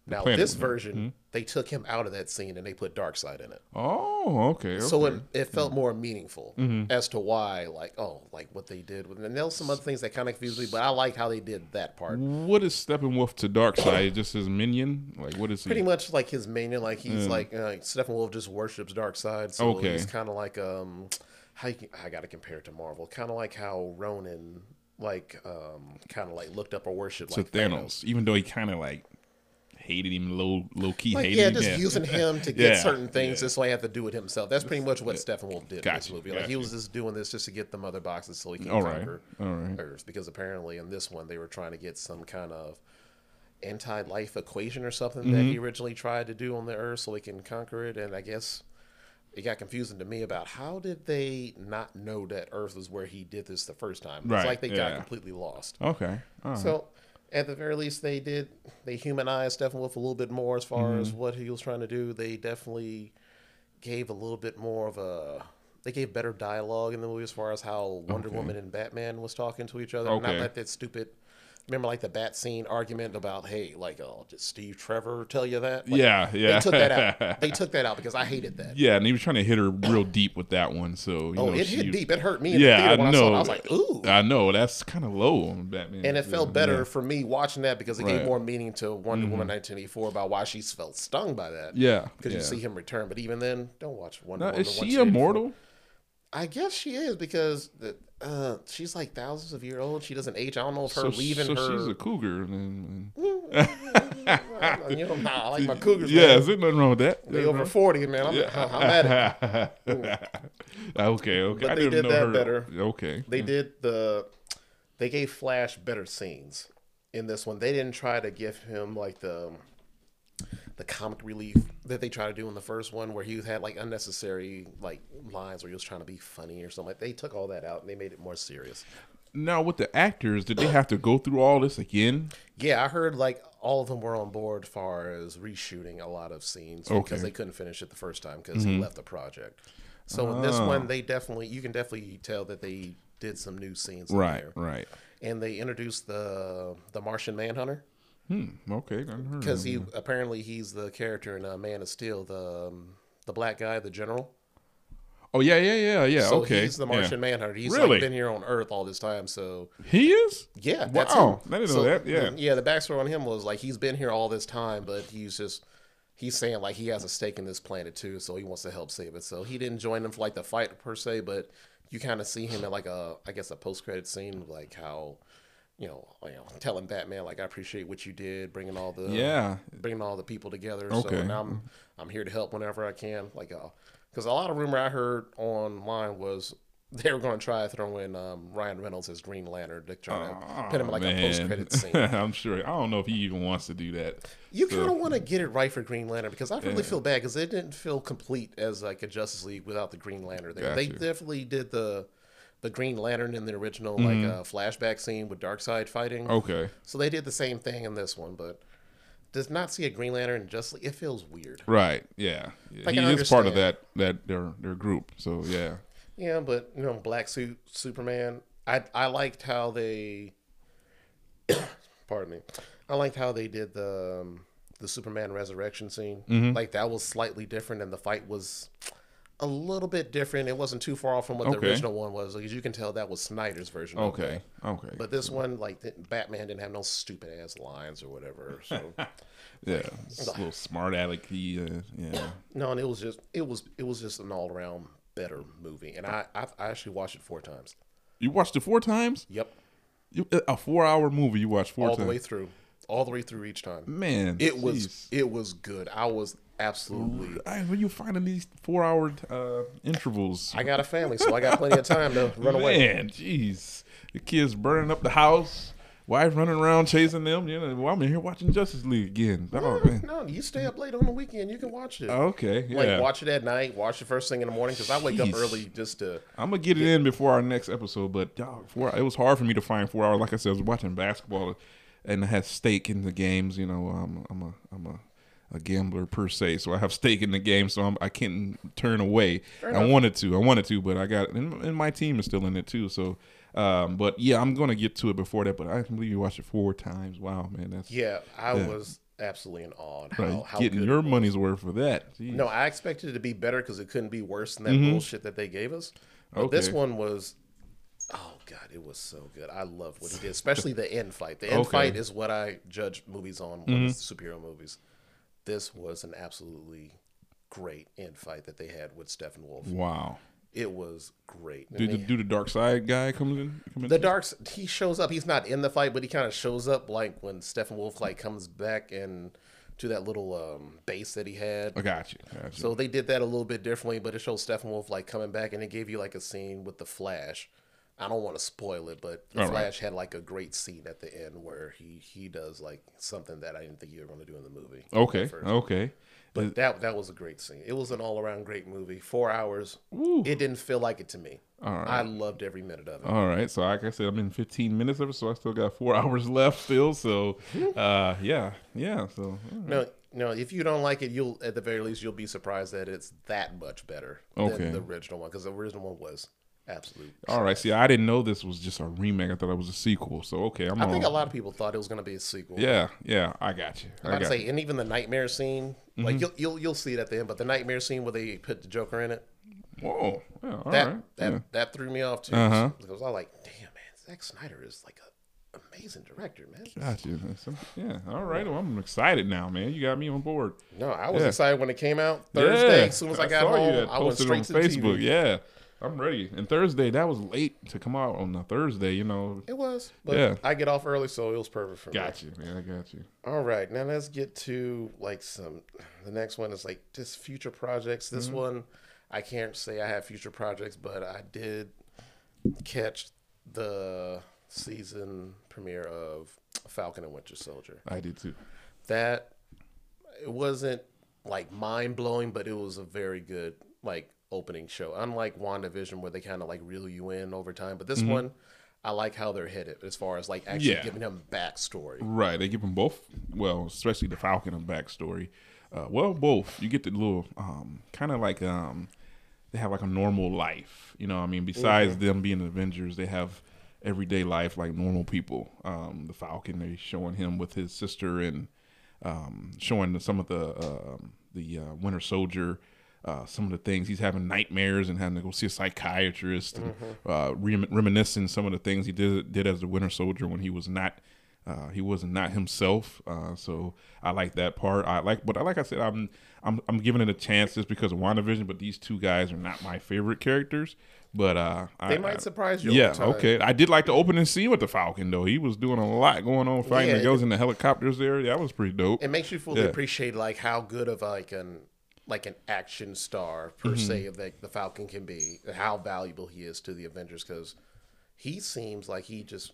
The now this version they took him out of that scene and they put Darkseid in it, Oh, okay. okay. so it, it felt more meaningful as to why like oh like what they did with and there was some other things that kind of confused me, but I like how they did that part. what is Steppenwolf to Darkseid? Just his minion? Like, what is he? Pretty much like his minion, like he's like uh, Steppenwolf just worships Darkseid, so Okay. he's kind of like um, how you, I got to compare it to Marvel, kind of like how Ronan like um, kind of like looked up or worshipped to like Thanos, even though he kind of like hated him low, low key Like hated yeah, him. just yeah. using [LAUGHS] him to get Yeah, certain things, just so he had to do it himself. That's pretty much what Stephen Steppenwolf did in this movie. Like he was just doing this just to get the mother boxes so he can All right, conquer all right. Earth. Because apparently in this one they were trying to get some kind of anti-life equation or something that Mm-hmm. he originally tried to do on the Earth so he can conquer it. And I guess it got confusing to me about how did they not know that Earth was where he did this the first time? It's Right, like they got completely lost. Okay. Right. So, at the very least, they did they humanized Stephen Wolf a little bit more as far Mm-hmm. as what he was trying to do. They definitely gave a little bit more of a they gave better dialogue in the movie as far as how Wonder Okay. Woman and Batman was talking to each other. Not Okay. like that stupid. Remember, like the bat scene argument about, hey, like, oh, did Steve Trevor tell you that? Like, yeah, yeah. They took that out. [LAUGHS] They took that out because I hated that. yeah, and he was trying to hit her real deep with that one. So you Oh, know, it hit deep. It hurt me in Yeah, the I I, know. it. I was like, ooh. I know that's kind of low on Batman. And it felt Yeah. better for me watching that because it Right. Mm-hmm. gave more meaning to Wonder Woman 1984 about why she felt stung by that. Yeah, Because yeah. you see him return. But even then, don't watch Wonder Now, Woman. is she immortal? I guess she is because the, uh, she's like thousands of years old. She doesn't age. I don't know if her So, leaving so her. she's a cougar. Then, [LAUGHS] you know, nah, I like my [LAUGHS] cougars. yeah, man. is there nothing wrong with that? They over 40, man. I'm, I'm at it. [LAUGHS] okay, okay. But I they did know that her. better. Okay. They did the. They gave Flash better scenes in this one. They didn't try to give him like the the comic relief that they try to do in the first one, where he had like unnecessary like lines where he was trying to be funny or something. Like they took all that out and they made it more serious. Now with the actors, did they have to go through all this again? Yeah, I heard like all of them were on board as far as reshooting a lot of scenes because they couldn't finish it the first time because he mm-hmm. left the project. So in this ah. one, they definitely you can definitely tell that they did some new scenes in Right, there. right. and they introduced the the Martian Manhunter Hmm. Okay. I didn't heard of because he apparently he's the character in uh, Man of Steel, the um, the black guy, the general. Oh yeah, yeah, yeah, yeah. So okay. he's the yeah. Martian Manhunter. He's Really? like been here on Earth all this time. So He is. yeah, that's Wow, him. I didn't know So, that, yeah. yeah. The backstory on him was like he's been here all this time, but he's just he's saying like he has a stake in this planet too, so he wants to help save it. So he didn't join them for like the fight per se, but you kind of see him in like a I guess a post credit scene, like how. You know, you know, telling Batman like I appreciate what you did, bringing all the Yeah. bringing all the people together. Okay. So now I'm I'm here to help whenever I can. Like, because a lot of rumor I heard online was [LAUGHS] they were going to try to throw in um, Ryan Reynolds as Green Lantern to try to put him in like a post credit [LAUGHS] scene. I'm sure. I don't know if he even wants to do that. You So- kind of want to get it right for Green Lantern because I really feel bad because it didn't feel complete as like a Justice League without the Green Lantern there. They definitely did the the Green Lantern in the original like uh, flashback scene with Darkseid fighting. Okay. So they did the same thing in this one, but does not see a Green Lantern League, it feels weird. Right. Yeah. yeah. Like, he is part of that that their their group. So yeah. Yeah, but you know, Black Suit Superman. I I liked how they. [COUGHS] pardon me. I liked how they did the um, the Superman resurrection scene. Mm-hmm. Like that was slightly different, and the fight was a little bit different. It wasn't too far off from what the original one was, because you can tell that was Snyder's version. Okay. Okay. But this one, like Batman, didn't have no stupid ass lines or whatever. So [LAUGHS] yeah, it's a little [LAUGHS] smart alecky. Uh, yeah. no, and it was just it was it was just an all around better movie, and I, I I actually watched it four times. You watched it four times. Yep, You, a four hour movie. You watched four all times. the way through, all the way through each time. Man, It was it was good. I was absolutely. I, where you finding these four hour uh, intervals? I got a family, so I got plenty of time to run away. Man, jeez, the kids burning up the house. Wife running around chasing them. You know, well, I'm in here watching Justice League again. Oh man. No, you stay up late on the weekend. You can watch it. Okay, yeah. Like watch it at night. Watch it first thing in the morning because I wake up early just to. I'm gonna get it in before our next episode, but y'all, four, it was hard for me to find four hours. Like I said, I was watching basketball, and I had stake in the games. You know, I'm, I'm a I'm a, a gambler per se, so I have stake in the game, so I'm, I can't turn away. I wanted to, I wanted to, but I got and, and my team is still in it too. So, um, but yeah, I'm gonna get to it before that. But I can believe you watched it four times. Wow, man, that's Yeah, I Yeah. was absolutely in awe. How, right. how getting good your money's worth for that. Jeez. No, I expected it to be better because it couldn't be worse than that bullshit that they gave us. But this Mm-hmm. One was, oh god, it was so good. I loved what he did, especially the end fight. The end Okay. Mm-hmm. fight is what I judge movies on it's superhero movies. This was an absolutely great end fight that they had with Stephen Wolf. wow. It was great. Do the, do the Darkseid guy comes in? Come in the darks he shows up. He's not in the fight, but he kind of shows up like when Stephen Wolf like comes back and to that little um, base that he had. I got you. So they did that a little bit differently, but it shows Stephen Wolf like coming back, and it gave you like a scene with the Flash. I don't want to spoil it, but All right. Flash had like a great scene at the end where he he does like something that I didn't think you were going to do in the movie. okay. Okay. But that that was a great scene. It was an all around great movie. Four hours. Ooh. It didn't feel like it to me. All right. I loved every minute of it. All right. So like I said, I'm in 15 minutes of it, so I still got four [LAUGHS] hours left still. So, uh, yeah, yeah. So right. No, no. If you don't like it, you'll at the very least you'll be surprised that it's that much better Okay. than the original one because the original one was absolute. all right. See, I didn't know this was just a remake. I thought it was a sequel. So okay, I'm. I think a lot of people thought it was going to be a sequel. Yeah, yeah. I got you. I'm about to got say, you. and even the nightmare scene, Mm-hmm. like you'll you'll you'll see it at the end, but the nightmare scene where they put the Joker in it, Whoa. Yeah, all that right. that yeah. that threw me off too. Uh-huh. Because I was like, damn man, Zack Snyder is like a amazing director, man. Got you. Yeah. All right. Well, I'm excited now, man. You got me on board. No, I was Yeah. excited when it came out Thursday. Yeah. As soon as I got home, I went straight to Facebook. TV. Yeah. I'm ready. And Thursday, that was late to come out on a Thursday. You know. It was, but Yeah. I get off early, so it was perfect for me. Got you, man. I got you. All right, now let's get to like some. The next one is like just future projects. This Mm-hmm. one, I can't say I have future projects, but I did catch the season premiere of Falcon and Winter Soldier. I did too. That it wasn't like mind blowing, but it was a very good like opening show. Unlike WandaVision, where they kind of like reel you in over time, but this one. I like how they're headed as far as like actually Mm-hmm. Yeah. giving them backstory. Right. They give them both. Well, especially the Falcon a backstory. Uh, well, both. You get the little um, kind of like um, they have like a normal life. You know, what I mean, besides them being Avengers, they have everyday life like normal people. Um, the Falcon, they showing him with his sister and um, showing some of the um the uh, Winter Soldier. Uh, some of the things he's having nightmares and having to go see a psychiatrist and uh, rem- reminiscing some of the things he did did as the Winter Soldier when he was not uh, he wasn't not himself. Uh, so I like that part. I like, but I like I said, I'm I'm I'm giving it a chance just because of WandaVision. But these two guys are not my favorite characters. But uh, They I, might I- surprise you. yeah, okay. I did like the opening scene with the Falcon though. He was doing a lot going on fighting Yeah, the girls in the helicopters there. That was pretty dope. It makes you fully Yeah. appreciate like how good of like an like an action star per Mm-hmm. se of like the Falcon can be, and how valuable he is to the Avengers because he seems like he just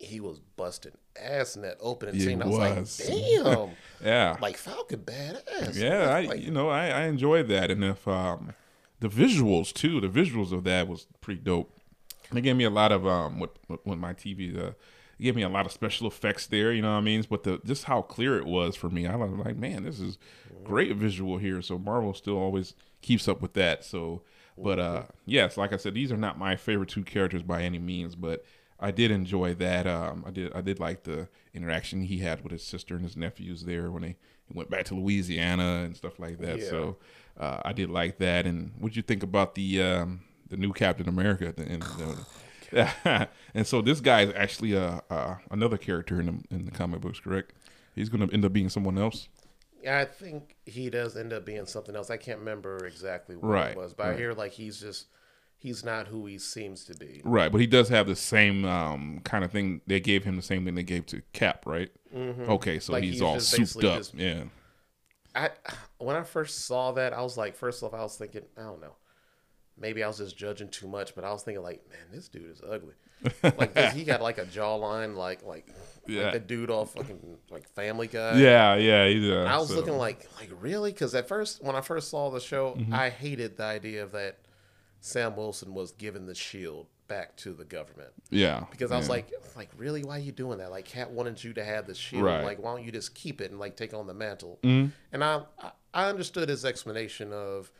he was busting ass in that opening He scene. I was, was. like, [LAUGHS] damn, yeah, like Falcon badass. yeah. I Like, you know I, I enjoyed that, and if um the visuals too, the visuals of that was pretty dope. They gave me a lot of um with, with my TV. Uh, gave me a lot of special effects there. You know what I mean? But the just how clear it was for me, I was like, man, this is great visual here. So Marvel still always keeps up with that. So, but uh, yes, like I said, these are not my favorite two characters by any means, but I did enjoy that. Um, I did I did like the interaction he had with his sister and his nephews there when they went back to Louisiana and stuff like that. Yeah. So uh, I did like that. And what'd you think about the um, the new Captain America at the end? [LAUGHS] and so this guy is actually uh, uh, another character in the in the comic books, correct? He's going to end up being someone else. I think he does end up being something else. I can't remember exactly what Right, it was, but I hear like he's just he's not who he seems to be. Right, but he does have the same um, kind of thing. They gave him the same thing they gave to Cap, right? Okay, so Like, he's, he's all souped up. just- yeah, I [SIGHS] when I first saw that, I was like, first off, I was thinking, I don't know, maybe I was just judging too much, but I was thinking like, man, this dude is ugly. [LAUGHS] like, he got like a jawline, like like Yeah. like the dude off fucking like Family Guy. yeah, yeah. He's, uh, I was so- looking like like really because at first when I first saw the show, Mm-hmm. I hated the idea of that Sam Wilson was giving the shield back to the government yeah, because I was yeah. like like really why are you doing that? Like Cap wanted you to have the shield, Right. Mm-hmm. like why don't you just keep it and like take on the mantle? And I I- I understood his explanation of.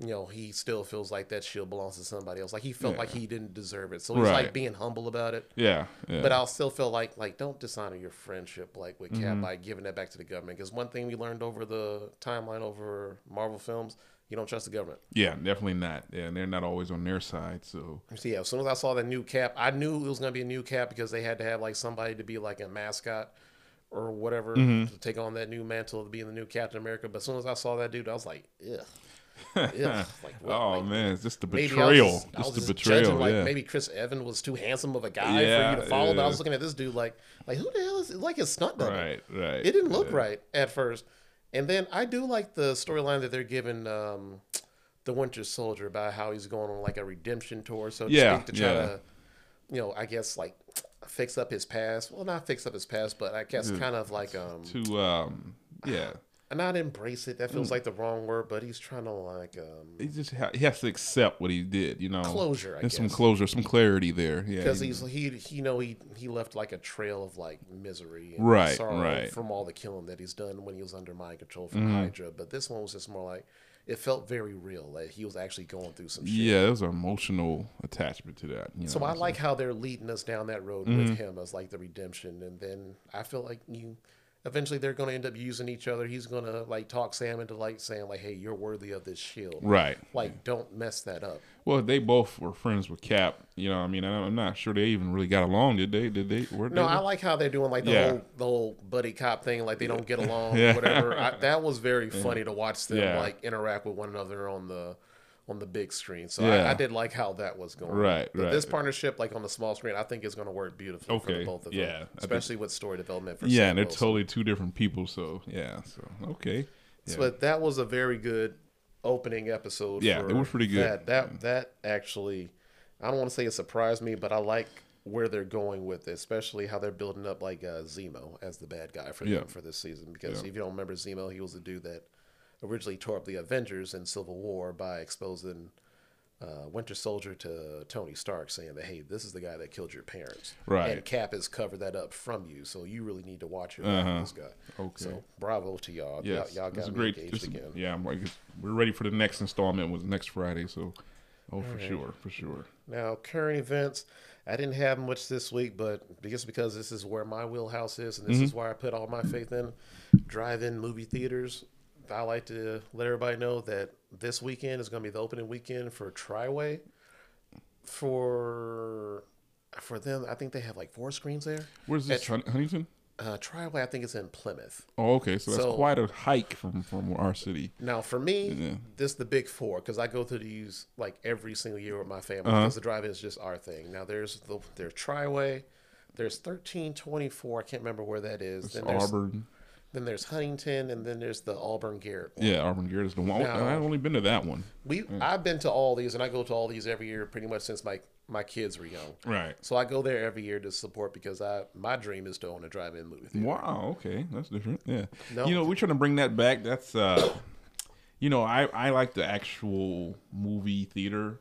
You know, he still feels like that shield belongs to somebody else. Like he felt Yeah. like he didn't deserve it, so he's Right. like being humble about it. yeah, yeah. But I'll still feel like like don't dishonor your friendship like with Cap Mm-hmm. by giving that back to the government. Because one thing we learned over the timeline over Marvel films, you don't trust the government. yeah, definitely not. Yeah, and they're not always on their side. So So yeah, as soon as I saw that new Cap, I knew it was gonna be a new Cap because they had to have like somebody to be like a mascot or whatever Mm-hmm. to take on that new mantle to be the new Captain America. But as soon as I saw that dude, I was like, ugh. [LAUGHS] Ugh. [LAUGHS] Like, oh Like, man, it's just the betrayal. was just, the just betrayal. judging, like yeah. maybe Chris Evans was too handsome of a guy Yeah, for you to follow. But I was looking at this dude like, like who the hell is it? like his stunt double? right, right. It didn't look yeah. right at first. And then I do like the storyline that they're giving um, the Winter Soldier about how he's going on like a redemption tour, so to Yeah, speak, to try yeah. to, you know, I guess like fix up his past. Well, not fix up his past, but I guess kind of like um, To um, yeah. Not embrace it. That Mm. feels like the wrong word, but he's trying to like um, He just ha- he has to accept what he did, you know. Closure, I and some closure, some clarity there. Yeah, because he's he he know he he left like a trail of like misery and Right, sorrow right. from all the killing that he's done when he was under mind control from Hydra. But this one was just more like it felt very real. Like he was actually going through some shit. yeah, there's an emotional attachment to that. You So know, I like how they're leading us down that road Mm-hmm. with him as like the redemption, and then I feel like you. Eventually, they're going to end up using each other. He's going to like talk Sam into like saying like, "Hey, you're worthy of this shield. right. Like, don't mess that up." Well, they both were friends with Cap. You know, I mean, I'm not sure they even really got along. Did they? Did they? Were No, they? I like how they're doing like the Yeah. whole the whole buddy cop thing. Like they don't get [LAUGHS] along, Yeah. whatever. I, that was very [LAUGHS] funny to watch them Yeah. like interact with one another on the on the big screen. So Yeah. I, I did like how that was going. Right, But This partnership, like on the small screen, I think is going to work beautifully for Okay, the both of them. yeah, think- especially with story development for yeah, Sam and they're Wilson. totally two different people. So yeah, so okay. Yeah. But that was a very good opening episode. Yeah, for it was pretty good. That that, that actually, I don't want to say it surprised me, but I like where they're going with it, especially how they're building up like uh, Zemo as the bad guy for Yeah. them for this season. Because Yeah. if you don't remember Zemo, he was the dude that originally tore up the Avengers in Civil War by exposing. Uh, Winter Soldier to Tony Stark saying that hey, this is the guy that killed your parents, Right. And Cap has covered that up from you, so you really need to watch your Uh-huh. this guy. Okay. So bravo to y'all. Yes, y'all, y'all got great. engaged This is- again. yeah, I'm like, we're ready for the next installment. Was next Friday, so oh, for sure, for sure. Now, current events, I didn't have much this week, but just because this is where my wheelhouse is and this Mm-hmm. is where I put all my faith in, drive-in movie theaters. I like to let everybody know that this weekend is going to be the opening weekend for Triway. For for them, I think they have like four screens there. Where's this? Hun- Huntington? Uh, Triway, I think it's in Plymouth. Oh, okay. So that's So- quite a hike from from our city. Now, for me, Yeah. this is the big four because I go through these like every single year with my family Uh-huh. because the drive-in is just our thing. Now, there's the there's Triway, there's thirteen twenty four. I can't remember where that is. It's Then there's, Auburn. Then there's Huntington, and then there's the Auburn Garrett. one. Yeah, Auburn Garrett is the one. Now- I've only been to that one. We I've been to all these, and I go to all these every year pretty much since my my kids were young. Right. So I go there every year to support because I my dream is to own a drive-in movie theater. Wow. Okay, that's different. Yeah. No. You know, we're trying to bring that back. That's uh, you know, I I like the actual movie theater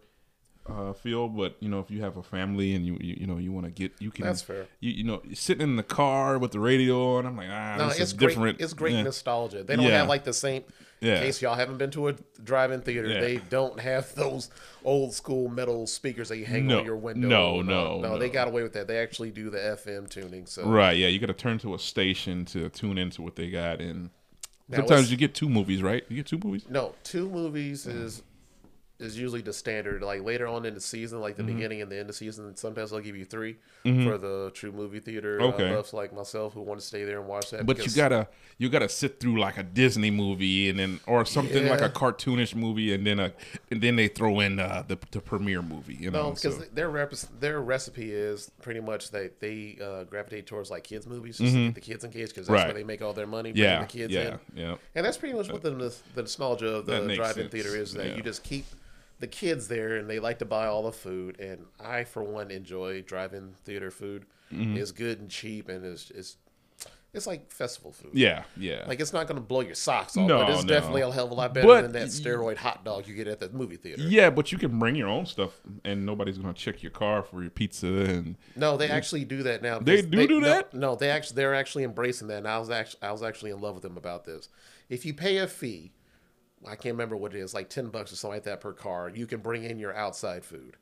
uh, feel, but you know, if you have a family and you you, you know you want to get you can That's fair. You you know sitting in the car with the radio on, I'm like ah, No, this it's is great. different. It's great Yeah. nostalgia. They don't Yeah. have like the same. Yeah. In case y'all haven't been to a drive-in theater, Yeah. they don't have [LAUGHS] those old school metal speakers that you hang No. on your window. No, no, all. no, They got away with that. They actually do the FM tuning. So Right, yeah, you got to turn to a station to tune into what they got, and Now, sometimes you get two movies, right? You get two movies. No, two movies is is usually the standard. Like later on in the season, like Mm-hmm. the beginning and the end of the season, sometimes they'll give you 3 for the true movie theater uh, Okay. buffs like myself who want to stay there and watch that. But you gotta you gotta sit through like a Disney movie and then or something like a cartoonish movie and then a and then they throw in uh, the the premiere movie. You know, No, because so- their rep- their recipe is pretty much they they uh, gravitate towards like kids movies, just to get the kids engaged because that's Mm-hmm. Right. where they make all their money. yeah, the kids yeah, in, yeah, and that's pretty much what the the nostalgia of the drive-in sense. theater is. That Yeah. you just keep the kids there, and they like to buy all the food. And I, for one, enjoy drive-in theater food. Mm-hmm. It's good and cheap, and it's it's it's like festival food. yeah, yeah. Like it's not going to blow your socks off, No, but it's no. definitely a hell of a lot better But than that steroid hot dog you get at the movie theater. yeah, but you can bring your own stuff, and nobody's gonna check your car for your pizza. And No, they actually do that now. They do do no- that? No, they actually they're actually embracing that. And I was actually I was actually in love with them about this. If you pay a fee, I can't remember what it is, like ten bucks or something like that per car, you can bring in your outside food,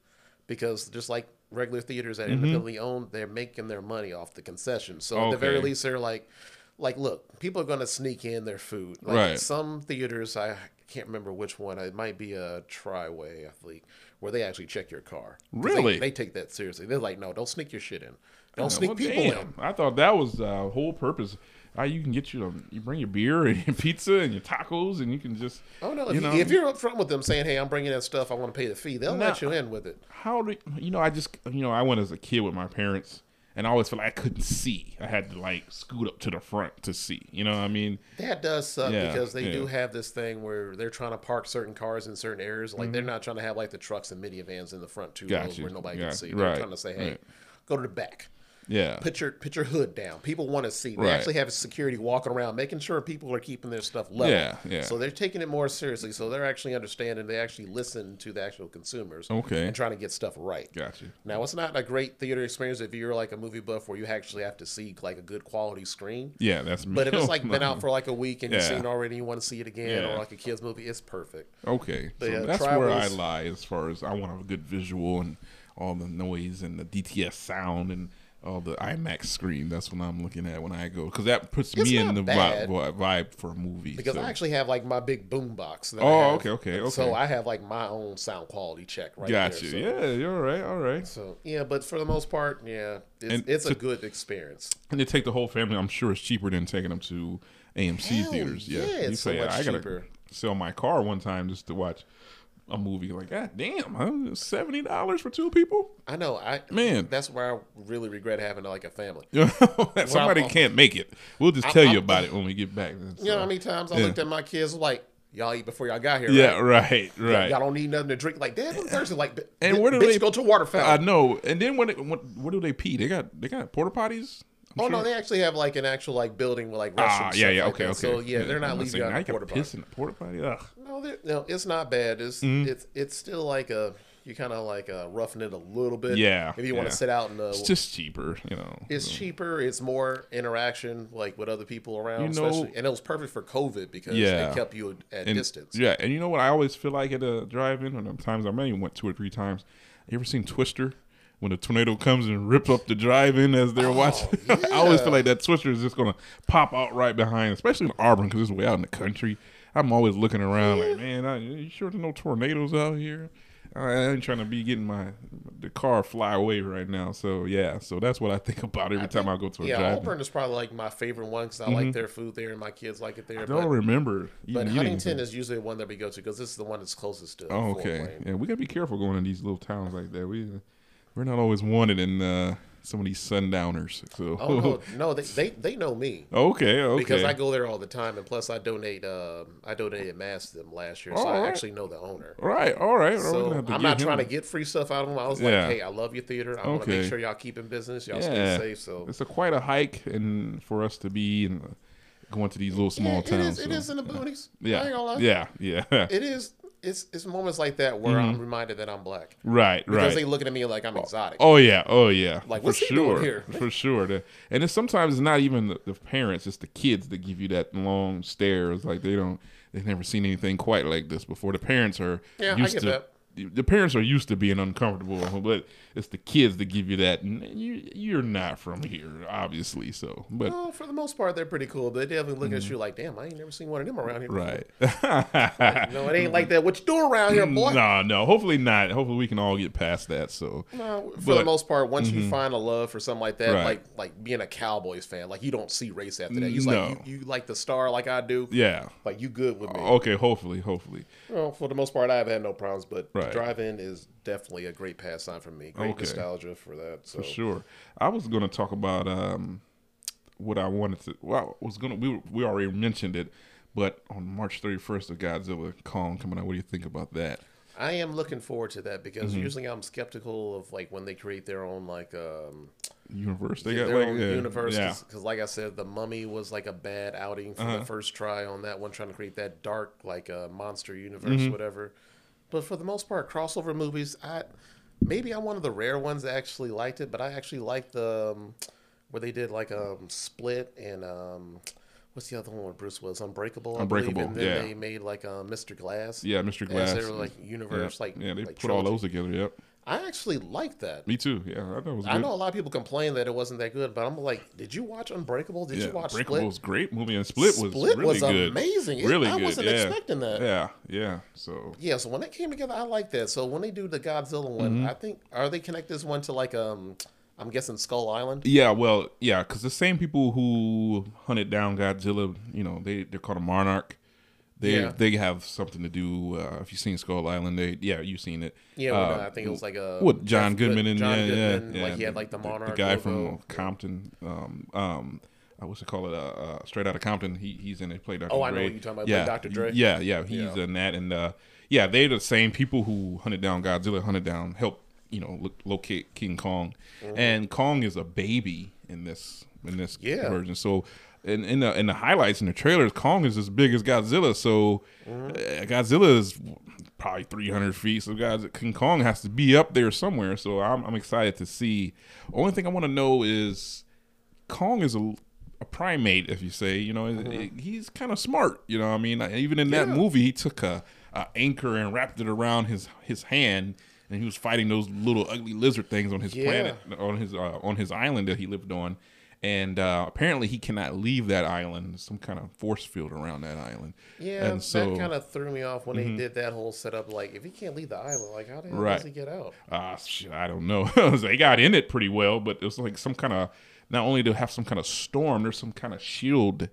because just like regular theaters that Mm-hmm. independently owned, they're making their money off the concession. So at the very least, they're like, like look, people are going to sneak in their food. Like Right. Some theaters, I can't remember which one. It might be a Triway, I think, where they actually check your car. Really? They, take that seriously. They're like, no, don't sneak your shit in. Don't Well, sneak people damn. in. I thought that was the whole purpose. Uh, you can get you you bring your beer and your pizza and your tacos, and you can just Oh no! If, you know if you're upfront with them saying, "Hey, I'm bringing that stuff. I want to pay the fee," they'll Now- let you in with it. how do you know? I just you know I went as a kid with my parents, and I always felt like I couldn't see. I had to like scoot up to the front to see. You know what I mean? That does suck Yeah, because they do have this thing where they're trying to park certain cars in certain areas. Like Mm-hmm. they're not trying to have like the trucks and minivans in the front two Got rows where nobody Got can see. They're Right, trying to say, "Hey, right. go to the back." Yeah. Put your put your hood down. People want to see. They Right. actually have security walking around, making sure people are keeping their stuff level. Yeah, yeah. So they're taking it more seriously. So they're actually understanding. They actually listen to the actual consumers. Okay. And trying to get stuff right. Gotcha. Now it's not a great theater experience if you're like a movie buff where you actually have to see like a good quality screen. Yeah, that's. But if it's like [LAUGHS] been out [LAUGHS] for like a week and you've seen it already, and you want to see it again, Yeah. or like a kids movie, it's perfect. Okay, so yeah, that's where I lie as far as I want a good visual and all the noise and the DTS sound and all the IMAX screen. That's what I'm looking at when I go because that puts It's me in not the bad. vibe, vibe for a movie. Because so. I actually have like my big boom box. That Oh, have. okay, okay, okay. So I have like my own sound quality check right got there. you. So, Yeah, you're all right. All right. So yeah, but for the most part, yeah, it's, And it's a to- good experience. And to take the whole family. I'm sure it's cheaper than taking them to AMC Hell theaters. Yeah, it's so much I gotta cheaper." sell my car one time just to watch a movie. Like, God damn, huh? seventy dollars for two people. I know. I Man. that's where I really regret having like a family. [LAUGHS] Somebody can't make it. We'll just I'm- tell you I'm- about it when we get back. You know how many times I Yeah. looked at my kids like, y'all eat before y'all got here. Yeah, right? right, right. Y'all don't need nothing to drink. Like, Dad, I'm thirsty. Like, And where do bitch, they- go to a water I know. And then when, it, when where do they pee? They got they got porta potties. I'm oh no, they actually have like an actual like building with like restrooms. Ah, yeah, yeah, like okay, that. okay. So yeah, they're not leaving out you in got porta potty. in the porta potty. No, no, it's not bad. It's Mm-hmm. it's it's still like a you kind of like uh, roughing it a little bit. Yeah, If you want yeah. to sit out in the, It's just cheaper, you know. it's cheaper. It's more interaction like with other people around. You know- especially, and it was perfect for COVID because Yeah. it kept you at and, distance. Yeah, and you know what I always feel like at a drive-in, and times I maybe went two or three times. You ever seen Twister? When a tornado comes and rips up the drive-in as they're oh, watching, [LAUGHS] I always feel like that Twister is just gonna pop out right behind, especially in Auburn because it's way out in the country. I'm always looking around like, man, I, you sure there's no tornadoes out here? I ain't trying to be getting my the car fly away right now. So yeah, so that's what I think [LAUGHS] about every time I go to a Yeah. Auburn is probably like my favorite one because I like mm-hmm. their food there and my kids like it there. I don't But, remember. but Huntington is usually the one that we go to because this is the one that's closest to. Oh, okay. Yeah, we gotta be careful going in these little towns like that. We we're not always wanted in uh, some of these sundowners. So Oh no, [LAUGHS] no, they, they they know me. okay, okay. Because I go there all the time, and plus I donate. Um, I donated masks to them last year, so All I actually know the owner. all right, all right. So gonna have to I'm not him- trying to get free stuff out of them. I was Yeah. like, hey, I love your theater. I want to make sure y'all keep in business. Y'all Yeah, stay safe. So it's a quite a hike, and for us to be and going to these little small yeah, towns. It is, so, is in the boonies. I Yeah, ain't gonna lie. yeah, yeah. [LAUGHS] It is. It's it's moments like that where I'm mm-hmm. reminded that I'm black right, because right. Because they looking at me like I'm exotic. Oh yeah, oh yeah. Like, for what's he sure, doing here? For sure. And it's sometimes it's not even the, the parents; it's the kids that give you that long stare. It's like they don't, they've never seen anything quite like this before. The parents are Yeah, I used get to. that. The parents are used to being uncomfortable, but it's the kids that give you that. And you, you're not from here, obviously. So, but Well, for the most part, they're pretty cool. They definitely look at mm-hmm. you like, damn, I ain't never seen one of them around here. before." right. No, it ain't like that. What you doing around here, boy? no, no. Hopefully not. Hopefully we can all get past that. So, No, for But- the most part, once you mm-hmm. find a love for something like that, Right. like like being a Cowboys fan, like you don't see race after that. You No. like you, you like the star like I do. yeah. Like you good with me. Okay. Hopefully, hopefully. Well, for the most part, I have had no problems, but Right. Drive-in is definitely a great pastime for me. Great Okay. nostalgia for that. So For sure. I was going to talk about um, what I wanted to. Well, I was going to. We we already mentioned it, but on March 31st, the Godzilla Kong coming out. What do you think about that? I am looking forward to that because Mm-hmm. usually I'm skeptical of like when they create their own like um Universe. They got their like own yeah, universe. Yeah. Because, like I said, the Mummy was like a bad outing for Uh-huh. the first try on that one, trying to create that dark like uh, monster universe, Mm-hmm. whatever. But for the most part, crossover movies, I maybe I'm one of the rare ones that actually liked it, but I actually liked the um, where they did like um Split and um. What's the other one where Bruce was Unbreakable? I believe, Unbreakable, and then yeah. they made like uh, Mr. Glass. Yeah, Mr. Glass. They were like yeah, universe, like yeah, they like put all those together. Yep. I actually liked that. Me too. Yeah, I thought it was good. I know a lot of people complain that it wasn't that good, but I'm like, did you watch Unbreakable? Did yeah, you watch Unbreakable Split? was great movie, and Split was Split really was good. amazing. It- Really I good. wasn't yeah. expecting that. Yeah, yeah. So Yeah, so when they came together, I like that. So when they do the Godzilla Mm-hmm. one, I think are they connect this one to like um, I'm guessing Skull Island. Yeah, well, yeah, because the same people who hunted down Godzilla, you know, they they're called a monarch. They Yeah. they have something to do. Uh, if you've seen Skull Island, they yeah, you've seen it. Yeah, Uh, uh, I think it was like a what John Goodman and John yeah, Goodman, yeah, like he had like the monarch. the guy logo. from Compton. Um, um, I wish to call it uh, uh, straight out of Compton. He he's in it. Played Dr. Oh, I know what you're talking about, Yeah, like Dr. Dre. Yeah, yeah, he's Yeah. in that, and uh, yeah, they're the same people who hunted down Godzilla, hunted down, helped you know lo- locate King Kong, and Kong is a baby in this in this Yeah. version. So. In, in the in the highlights in the trailers, Kong is as big as Godzilla. So uh, Godzilla is probably 300 feet. So guys, King Kong has to be up there somewhere. So I'm, I'm excited to see. Only thing I want to know is Kong is a, a primate, if you say. You know, it- he's kind of smart. You know, what I mean, even in that Yeah. movie, he took a, a anchor and wrapped it around his his hand. And he was fighting those little ugly lizard things on his Yeah. planet, on his uh, on his island that he lived on, and uh, apparently he cannot leave that island. Some kind of force field around that island. Yeah, and so Mm-hmm. that kind of threw me off when they did that whole setup. Like, if he can't leave the island, like, how the hell Right. does he get out? Ah, shit, I don't know. [LAUGHS] they got in it pretty well, but it was like some kind of not only to have some kind of storm, there's some kind of shield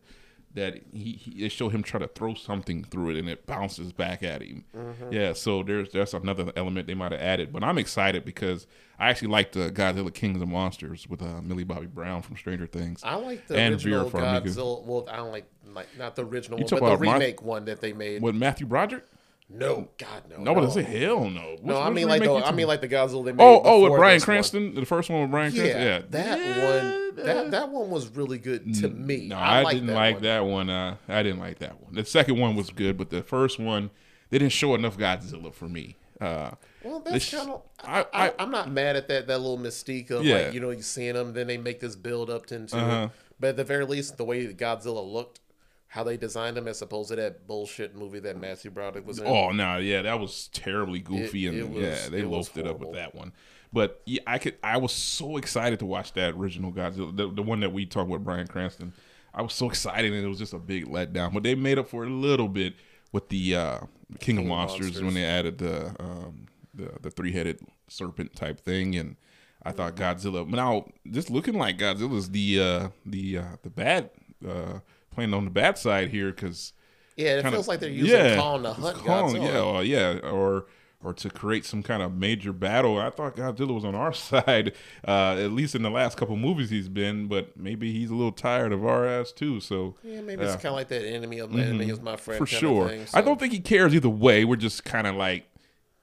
that he, he they show him try to throw something through it and it bounces back at him. Yeah, so there's that's another element they might have added. But I'm excited because I actually like the Godzilla Kings of Monsters with uh, Millie Bobby Brown from Stranger Things. I like the And original Vera. Godzilla. Well, I don't like, like not the original You one, but the about Mar- remake one that they made. With Matthew Broderick? No, God, no. No, but I say hell no. Which- No, I mean like the, I mean like the Godzilla they made. Oh, oh, with Bryan this one. Cranston, the first one with Bryan Yeah, Cranston. Yeah, that one. That that one was really good to me. No, I, I, didn't that like one. that one. Uh, I didn't like that one. The second one was good, but the first one they didn't show enough Godzilla for me. Uh, Well, that's kind of. I- I, I- I, am not mad at that. That little mystique of Yeah. like you know you seeing them, then they make this build up into Uh-huh. But at the very least, the way Godzilla looked, how they designed him, as opposed to that bullshit movie that Matthew Broderick was in. oh no, yeah, that was terribly goofy, It- and it was- yeah, they it loafed it up with that one. But yeah, I could. I was so excited to watch that original Godzilla, the, the one that we talked with Bryan Cranston. I was so excited, and it was just a big letdown. But they made up for it a little bit with the uh, King, of of Monsters, Monsters. when they added the um, the, the three headed serpent type thing, and I thought Godzilla. Now, just looking like Godzilla's the uh, the uh, the bad uh, playing on the bad side here because yeah, it kinda- feels like they're using Kong to hunt Kong, Godzilla. yeah, or, yeah, or or to create some kind of major battle. I thought Godzilla was on our [LAUGHS] side, uh, at least in the last couple movies he's been, but maybe he's a little tired of our ass too. So Yeah, maybe it's kind of like that enemy of my enemy is my friend. Mm-hmm. for sure, thing, I don't think he cares either way. We're just kind of like.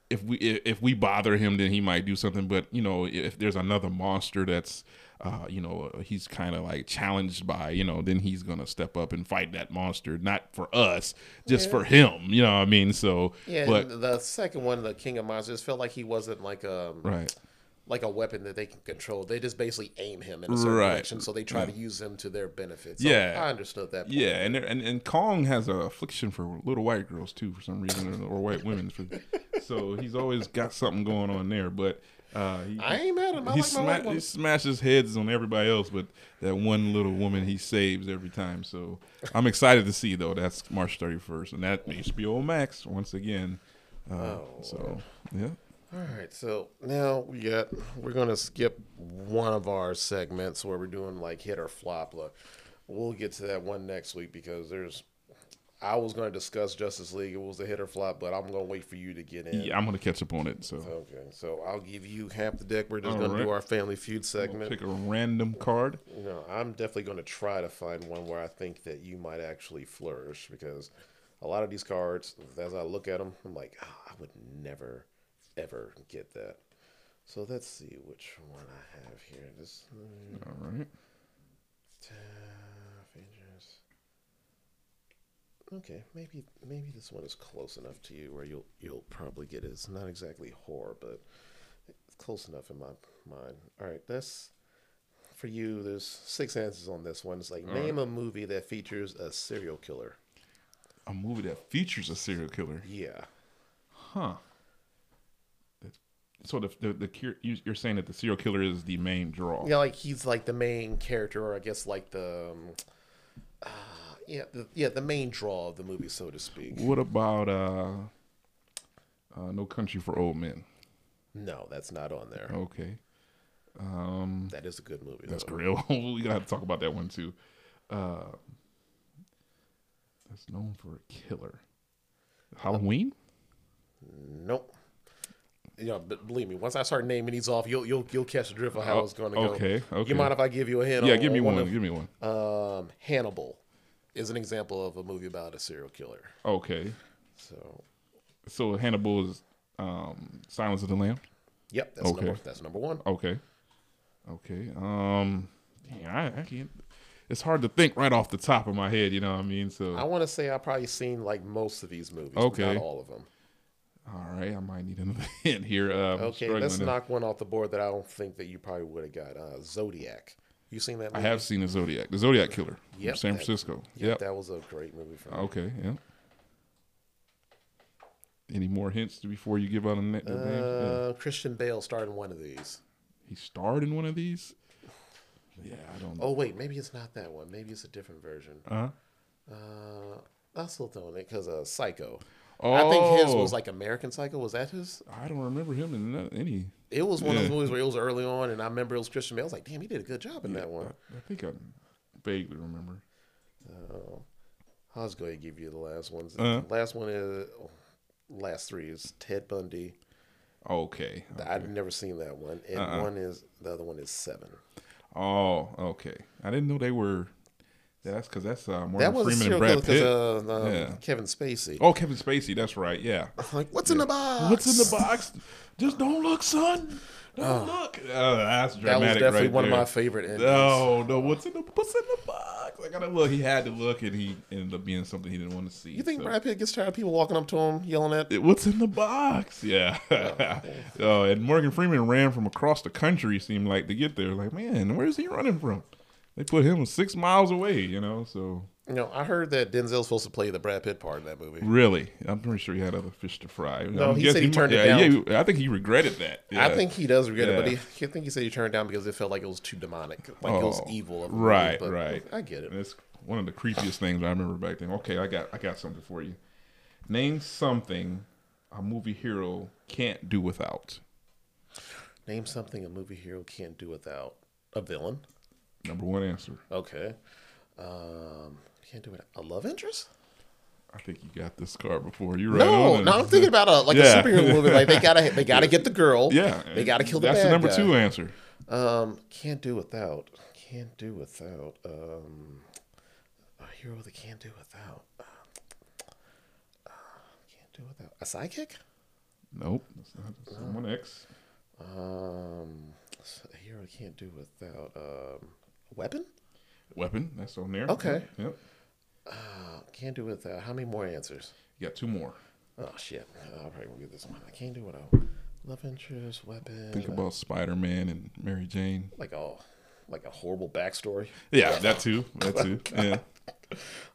If we if we bother him, then he might do something. But you know, if there's another monster that's uh, you know, uh, he's kind of like challenged by, you know, then he's gonna step up and fight that monster, not for us, just for him. You know what I mean? So, Yeah, but and the second one, the King of Monsters, felt like he wasn't like a right, like a weapon that they can control. They just basically aim him in a certain Right. direction, so they try to use him to their benefit. So Yeah. I understood that. Point. yeah, and, and and Kong has a affliction for little white girls too, for some reason, or white women. For, so he's always got something going on there. But uh, he, I ain't mad at him. I he, like sma- he smashes heads on everybody else, but that one little woman he saves every time. So I'm excited to see though. That's March 31st, and that HBO Max once again. Uh, Oh, so yeah, All right, so now we got we're gonna skip one of our segments where we're doing like hit or flop. Look, we'll get to that one next week because there's. I was gonna discuss Justice League. It was a hit or flop, but I'm gonna wait for you to get in. yeah, I'm gonna catch up on it. So Okay, so I'll give you half the deck. We're just All gonna do our Family Feud segment. pick a random card. Know, I'm definitely going to try to find one where I think that you might actually flourish because a lot of these cards, as I look at them, I'm like, oh, I would never, ever get that. So let's see which one I have here. This uh, All right. Okay, maybe maybe this one is close enough to you where you'll you'll probably get it. It's not exactly horror, but it's close enough in my mind. All right, that's for you. There's six answers on this one. It's like name a movie that features a serial killer. A movie that features a serial killer. Yeah, Huh. So the the, the you're saying that the serial killer is the main draw. yeah, like he's like the main character, or I guess like the. Um, uh, yeah, the, yeah, the main draw of the movie, so to speak. What about uh, uh, No Country for Old Men? No, that's not on there. Okay. Um, That is a good movie. that's though. great. [LAUGHS] we gotta have to talk about that one too. Uh, that's known for a killer. Halloween. Nope. You know, but believe me, once I start naming these off, you'll you'll you'll catch the drift of how it's going to go. Oh, okay, okay. You mind if I give you a hint? Yeah, on, give me on one. of- give me one. um, Hannibal is an example of a movie about a serial killer. Okay. So, So Hannibal is um, Silence of the Lambs. yep, that's Okay. number that's number one. Okay. Okay. Um. Dang, I, I can't. It's hard to think right off the top of my head. You know what I mean? So. I want to say I've probably seen like most of these movies, Okay. but not all of them. all right. I might need another [LAUGHS] hint here. Uh, Okay, let's to- knock one off the board that I don't think that you probably would have got. Uh, Zodiac. You seen that? I have seen the Zodiac. The Zodiac Killer. from San that- Francisco. Yep, Yep. that was a great movie for me. Okay. Yeah. Any more hints before you give out a na- the names? Yeah. Uh, Christian Bale starred in one of these. He starred in one of these. Yeah, I don't. know. Oh wait, maybe it's not that one. Maybe it's a different version. Uh-huh. Uh, I'm still throwing it because uh, Psycho. Oh, I think his was like American Psycho. Was that his? I don't remember him in any. It was one of those movies where it was early on, and I remember it was Christian Bale. I was like, damn, he did a good job in that one. I, I think I vaguely remember. Uh, I was going to give you the last ones. Uh-huh. Last one is last three is Ted Bundy. Okay. I've never seen that one, and Uh-uh. one is the other one is Seven. Oh, okay. I didn't know they were. That's because that's uh, Morgan that was Freeman and Brad Pitt. uh, um, Yeah. Kevin Spacey. Oh, Kevin Spacey. That's right. Yeah. [LAUGHS] Like, what's in the box? What's in the box? Just don't look, son. Don't look. Oh, that's That was dramatic. definitely right one of my favorite endings. No, no. What's in the What's in the box? I gotta look. He had to look, and he ended up being something he didn't want to see. You think so. Brad Pitt gets tired of people walking up to him yelling at? It- What's in the box? Yeah. [LAUGHS] oh, and Morgan Freeman ran from across the country. Seemed like to get there. Like, man, where's he running from? They put him six miles away. You know, so You know, I heard that Denzel's supposed to play the Brad Pitt part in that movie. really, I'm pretty sure he had other fish to fry. No, I'm he said guessing he turned might- it yeah, down. Yeah, I think he regretted that. I think he does regret it, but he, I think he said he turned it down because it felt like it was too demonic, like it was Oh, evil. Of a movie, right, but right. I get it. It's one of the creepiest things I remember back then. Okay, I got I got something for you. Name something a movie hero can't do without. Name something a movie hero can't do without a villain. Number one answer. Okay, um, can't do it. A love interest? I think you got this card before. You right No, no. I'm thinking about a like Yeah. a superhero movie. Like they gotta they gotta get the girl. [LAUGHS] Yeah, they gotta kill the guy. That's the number guy. two answer. Um, can't do without. Can't do without. Um, a hero that can't do without. Uh, can't do without a sidekick. Nope, that's not someone X. Um, a hero I can't do without. Um, weapon? Weapon, that's on there. Okay. Yep. Uh, can't do without. How many more answers? You got two more. Oh shit! I'll probably get this one. I can't do without love interest, weapon. Think about Spider Man and Mary Jane. like a like a horrible backstory. Yeah, that too. [LAUGHS] That too. Yeah.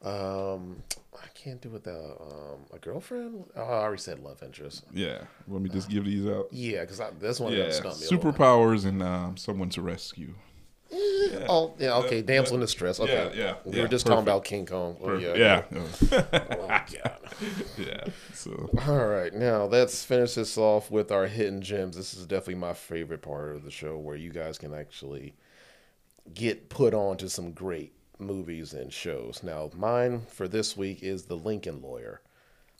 Um, I can't do without um, a girlfriend. Oh, I already said love interest. Yeah. Let me just give these out. Yeah, because this one Yeah. yeah. stump me. Superpowers and um, someone to rescue. Oh, yeah. Okay, damsel in distress. Okay, Yeah, yeah, We were just talking about King Kong. Oh, yeah. Yeah. Oh, [LAUGHS] God. yeah. So All right, now let's finish this off with our hidden gems. This is definitely my favorite part of the show, where you guys can actually get put on to some great movies and shows. Now, mine for this week is The Lincoln Lawyer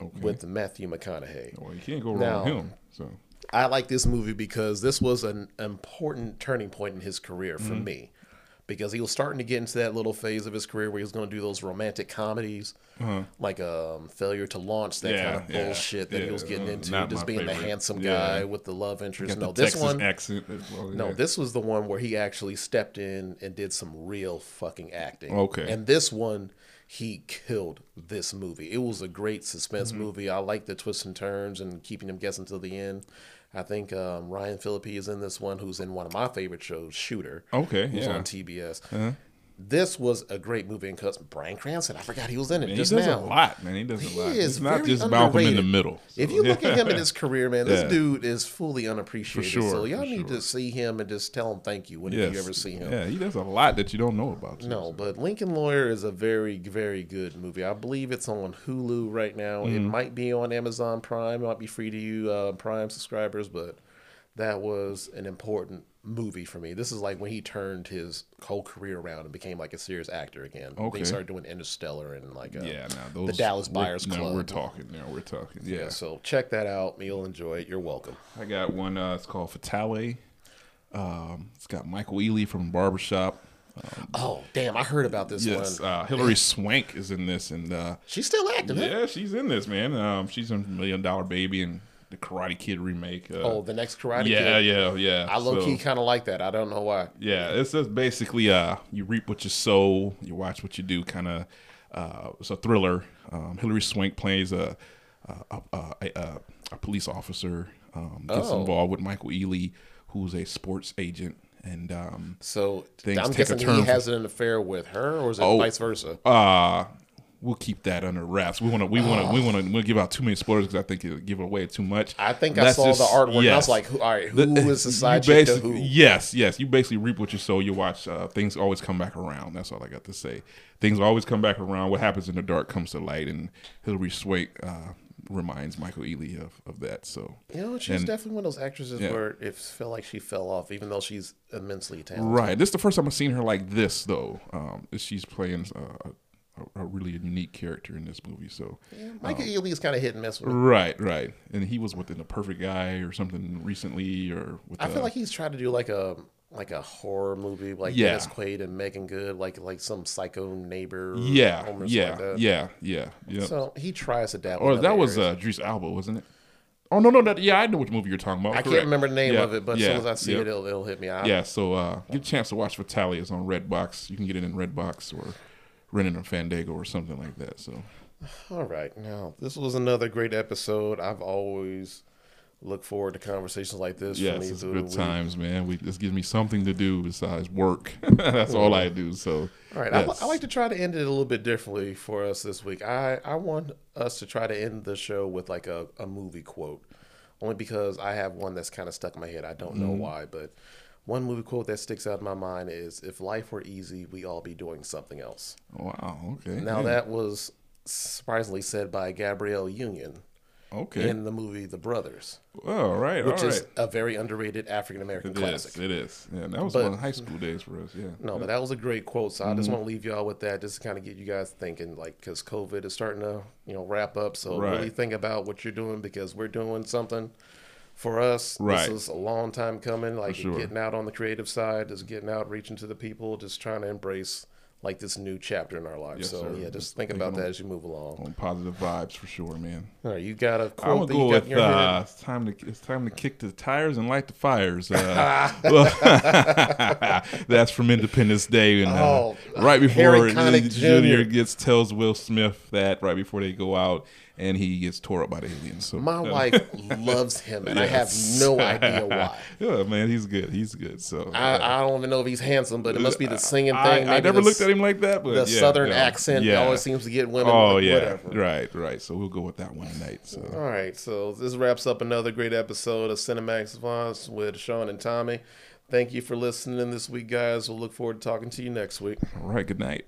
okay. with Matthew McConaughey. well, you can't go wrong Now- with him. So I like this movie because this was an important turning point in his career for Mm-hmm. me. Because he was starting to get into that little phase of his career where he was going to do those romantic comedies, like um, Failure to Launch, that Uh-huh. Yeah, kind of yeah, bullshit that he was getting uh, into, just being the favorite. handsome Yeah. guy with the love interest. No, the this Texas one, accent well. no, this was the one where he actually stepped in and did some real fucking acting. Okay. And this one, he killed this movie. It was a great suspense Mm-hmm. movie. I like the twists and turns and keeping them guessing till the end. I think um, Ryan Phillippe is in this one, who's in one of my favorite shows, Shooter. Okay, who's yeah. on TBS. This was a great movie, and because Bryan Cranston, I forgot he was in it Man, just he does now. a lot, man. He does He a lot. is It's not just Malcolm in the middle. If you look at him in [LAUGHS] his career, man, this Yeah. dude is fully unappreciated. sure, so y'all need sure. to see him and just tell him thank you whenever Yes. you ever see him. Yeah, he does a lot that you don't know about. too, No, so. but Lincoln Lawyer is a very, very good movie. I believe it's on Hulu right now. It Mm-hmm. might be on Amazon Prime. It might be free to you uh, Prime subscribers, but that was an important movie for me. This is like when he turned his whole career around and became like a serious actor again. Okay. he started doing Interstellar and like uh, yeah, now those Dallas we're- Buyers now Club. we're talking. Now we're talking. Yeah, yeah. So check that out. You'll enjoy it. You're welcome. I got one. Uh, it's called Fatale. Um, it's got Michael Ealy from Barbershop. Oh damn! I heard about this Yes, one. uh, Hilary Swank is in this, and uh, She's still active. yeah, she's in this, man. Um, she's in Million Dollar Baby and the Karate Kid remake. Uh, Oh, the next Karate yeah, Kid. yeah, yeah. Yeah. I low So- key kind of like that. I don't know why. Yeah, it's just basically uh, you reap what you sow, you watch what you do. Kind of, uh, it's a thriller. Um, Hilary Swank plays a a, a, a, a police officer. Um, gets Oh. involved with Michael Ealy, who's a sports agent, and um, So I'm guessing he has an affair with her, or is it Oh. vice versa? uh we'll keep that under wraps. We want to, we want to, we want to, we'll give out too many spoilers because I think it'll give away too much. I think I saw just- the artwork. and I was yes. like, who, all right, who is the side chick to who? Yes, yes. You basically reap what you sow. You watch uh, things always come back around. That's all I got to say. Things always come back around. What happens in the dark comes to light, and Hilary Swank uh, reminds Michael Ealy of, of that. So You know, she's And- definitely one of those actresses Yeah. where it felt like she fell off, even though she's immensely talented. right, this is the first time I've seen her like this though. Um, she's playing uh, a, a really unique character in this movie. So Yeah, Michael Ealy is kind of hit and miss with. it. right, right, and he was within a Perfect Guy or something recently, or with I feel like he's trying to do like a like a horror movie, like Yeah. Dennis Quaid and Meagan Good, like like some psycho neighbor. yeah, or yeah, like that. yeah, yeah, yeah. So he tries to dabble. Or that was areas. uh, Idris Elba, wasn't it? Oh no, no, that yeah, I know which movie you're talking about. I can't remember the name Yeah, of it, but yeah, as soon as I see yeah. it, it'll, it'll hit me. I, Yeah, so uh, get a chance to watch Fatale. It's on Redbox. You can get it in Redbox or rent it on Fandango or something like that. So All right. Now, this was another great episode. I've always looked forward to conversations like this yes, it's good times, man. We this gives me something to do besides work. [LAUGHS] That's all I do. So All right. yes. I, I like to try to end it a little bit differently for us this week. I, I want us to try to end the show with like a, a movie quote, only because I have one that's kind of stuck in my head. I don't know Mm-hmm. why, but one movie quote that sticks out in my mind is If life were easy, we all be doing something else. Wow. Okay. Now, yeah, that was surprisingly said by Gabrielle Union okay. in the movie The Brothers, Oh, right. all right. which all is right. a very underrated African American It classic. is. It is. Yeah, that was But- one of high school days for us. Yeah. No, but that was a great quote. So I Mm-hmm. just want to leave y'all with that, just to kind of get you guys thinking, like, because COVID is starting to, you know, wrap up. So Right. really think about what you're doing because we're doing something for us. Right. This is a long time coming. Like sure. getting out on the creative side, just getting out, reaching to the people, just trying to embrace like this new chapter in our lives. Yes, so sir. yeah, Just think about that as you move along. On positive vibes for sure, man. All right, you got a I'm quote gonna that go with in your head? uh, it's time to it's time to [LAUGHS] kick the tires and light the fires. Uh, [LAUGHS] [LAUGHS] that's from Independence Day, and uh, Oh, right before Harry Connick Junior Jr. gets tells Will Smith that right before they go out, and he gets tore up by the aliens. So My wife [LAUGHS] loves him, and I have no idea [LAUGHS] why. yeah, man, he's good. He's good. So I, I don't even know if he's handsome, but it must be the singing I, thing. I maybe never the looked at him like that, but The yeah, southern yeah, accent yeah. always seems to get women. Oh like, yeah, whatever. right, right. So we'll go with that one tonight. So All right, so this wraps up another great episode of Cinemax Savants with Sean and Tommy. Thank you for listening this week, guys. We'll look forward to talking to you next week. all right, good night.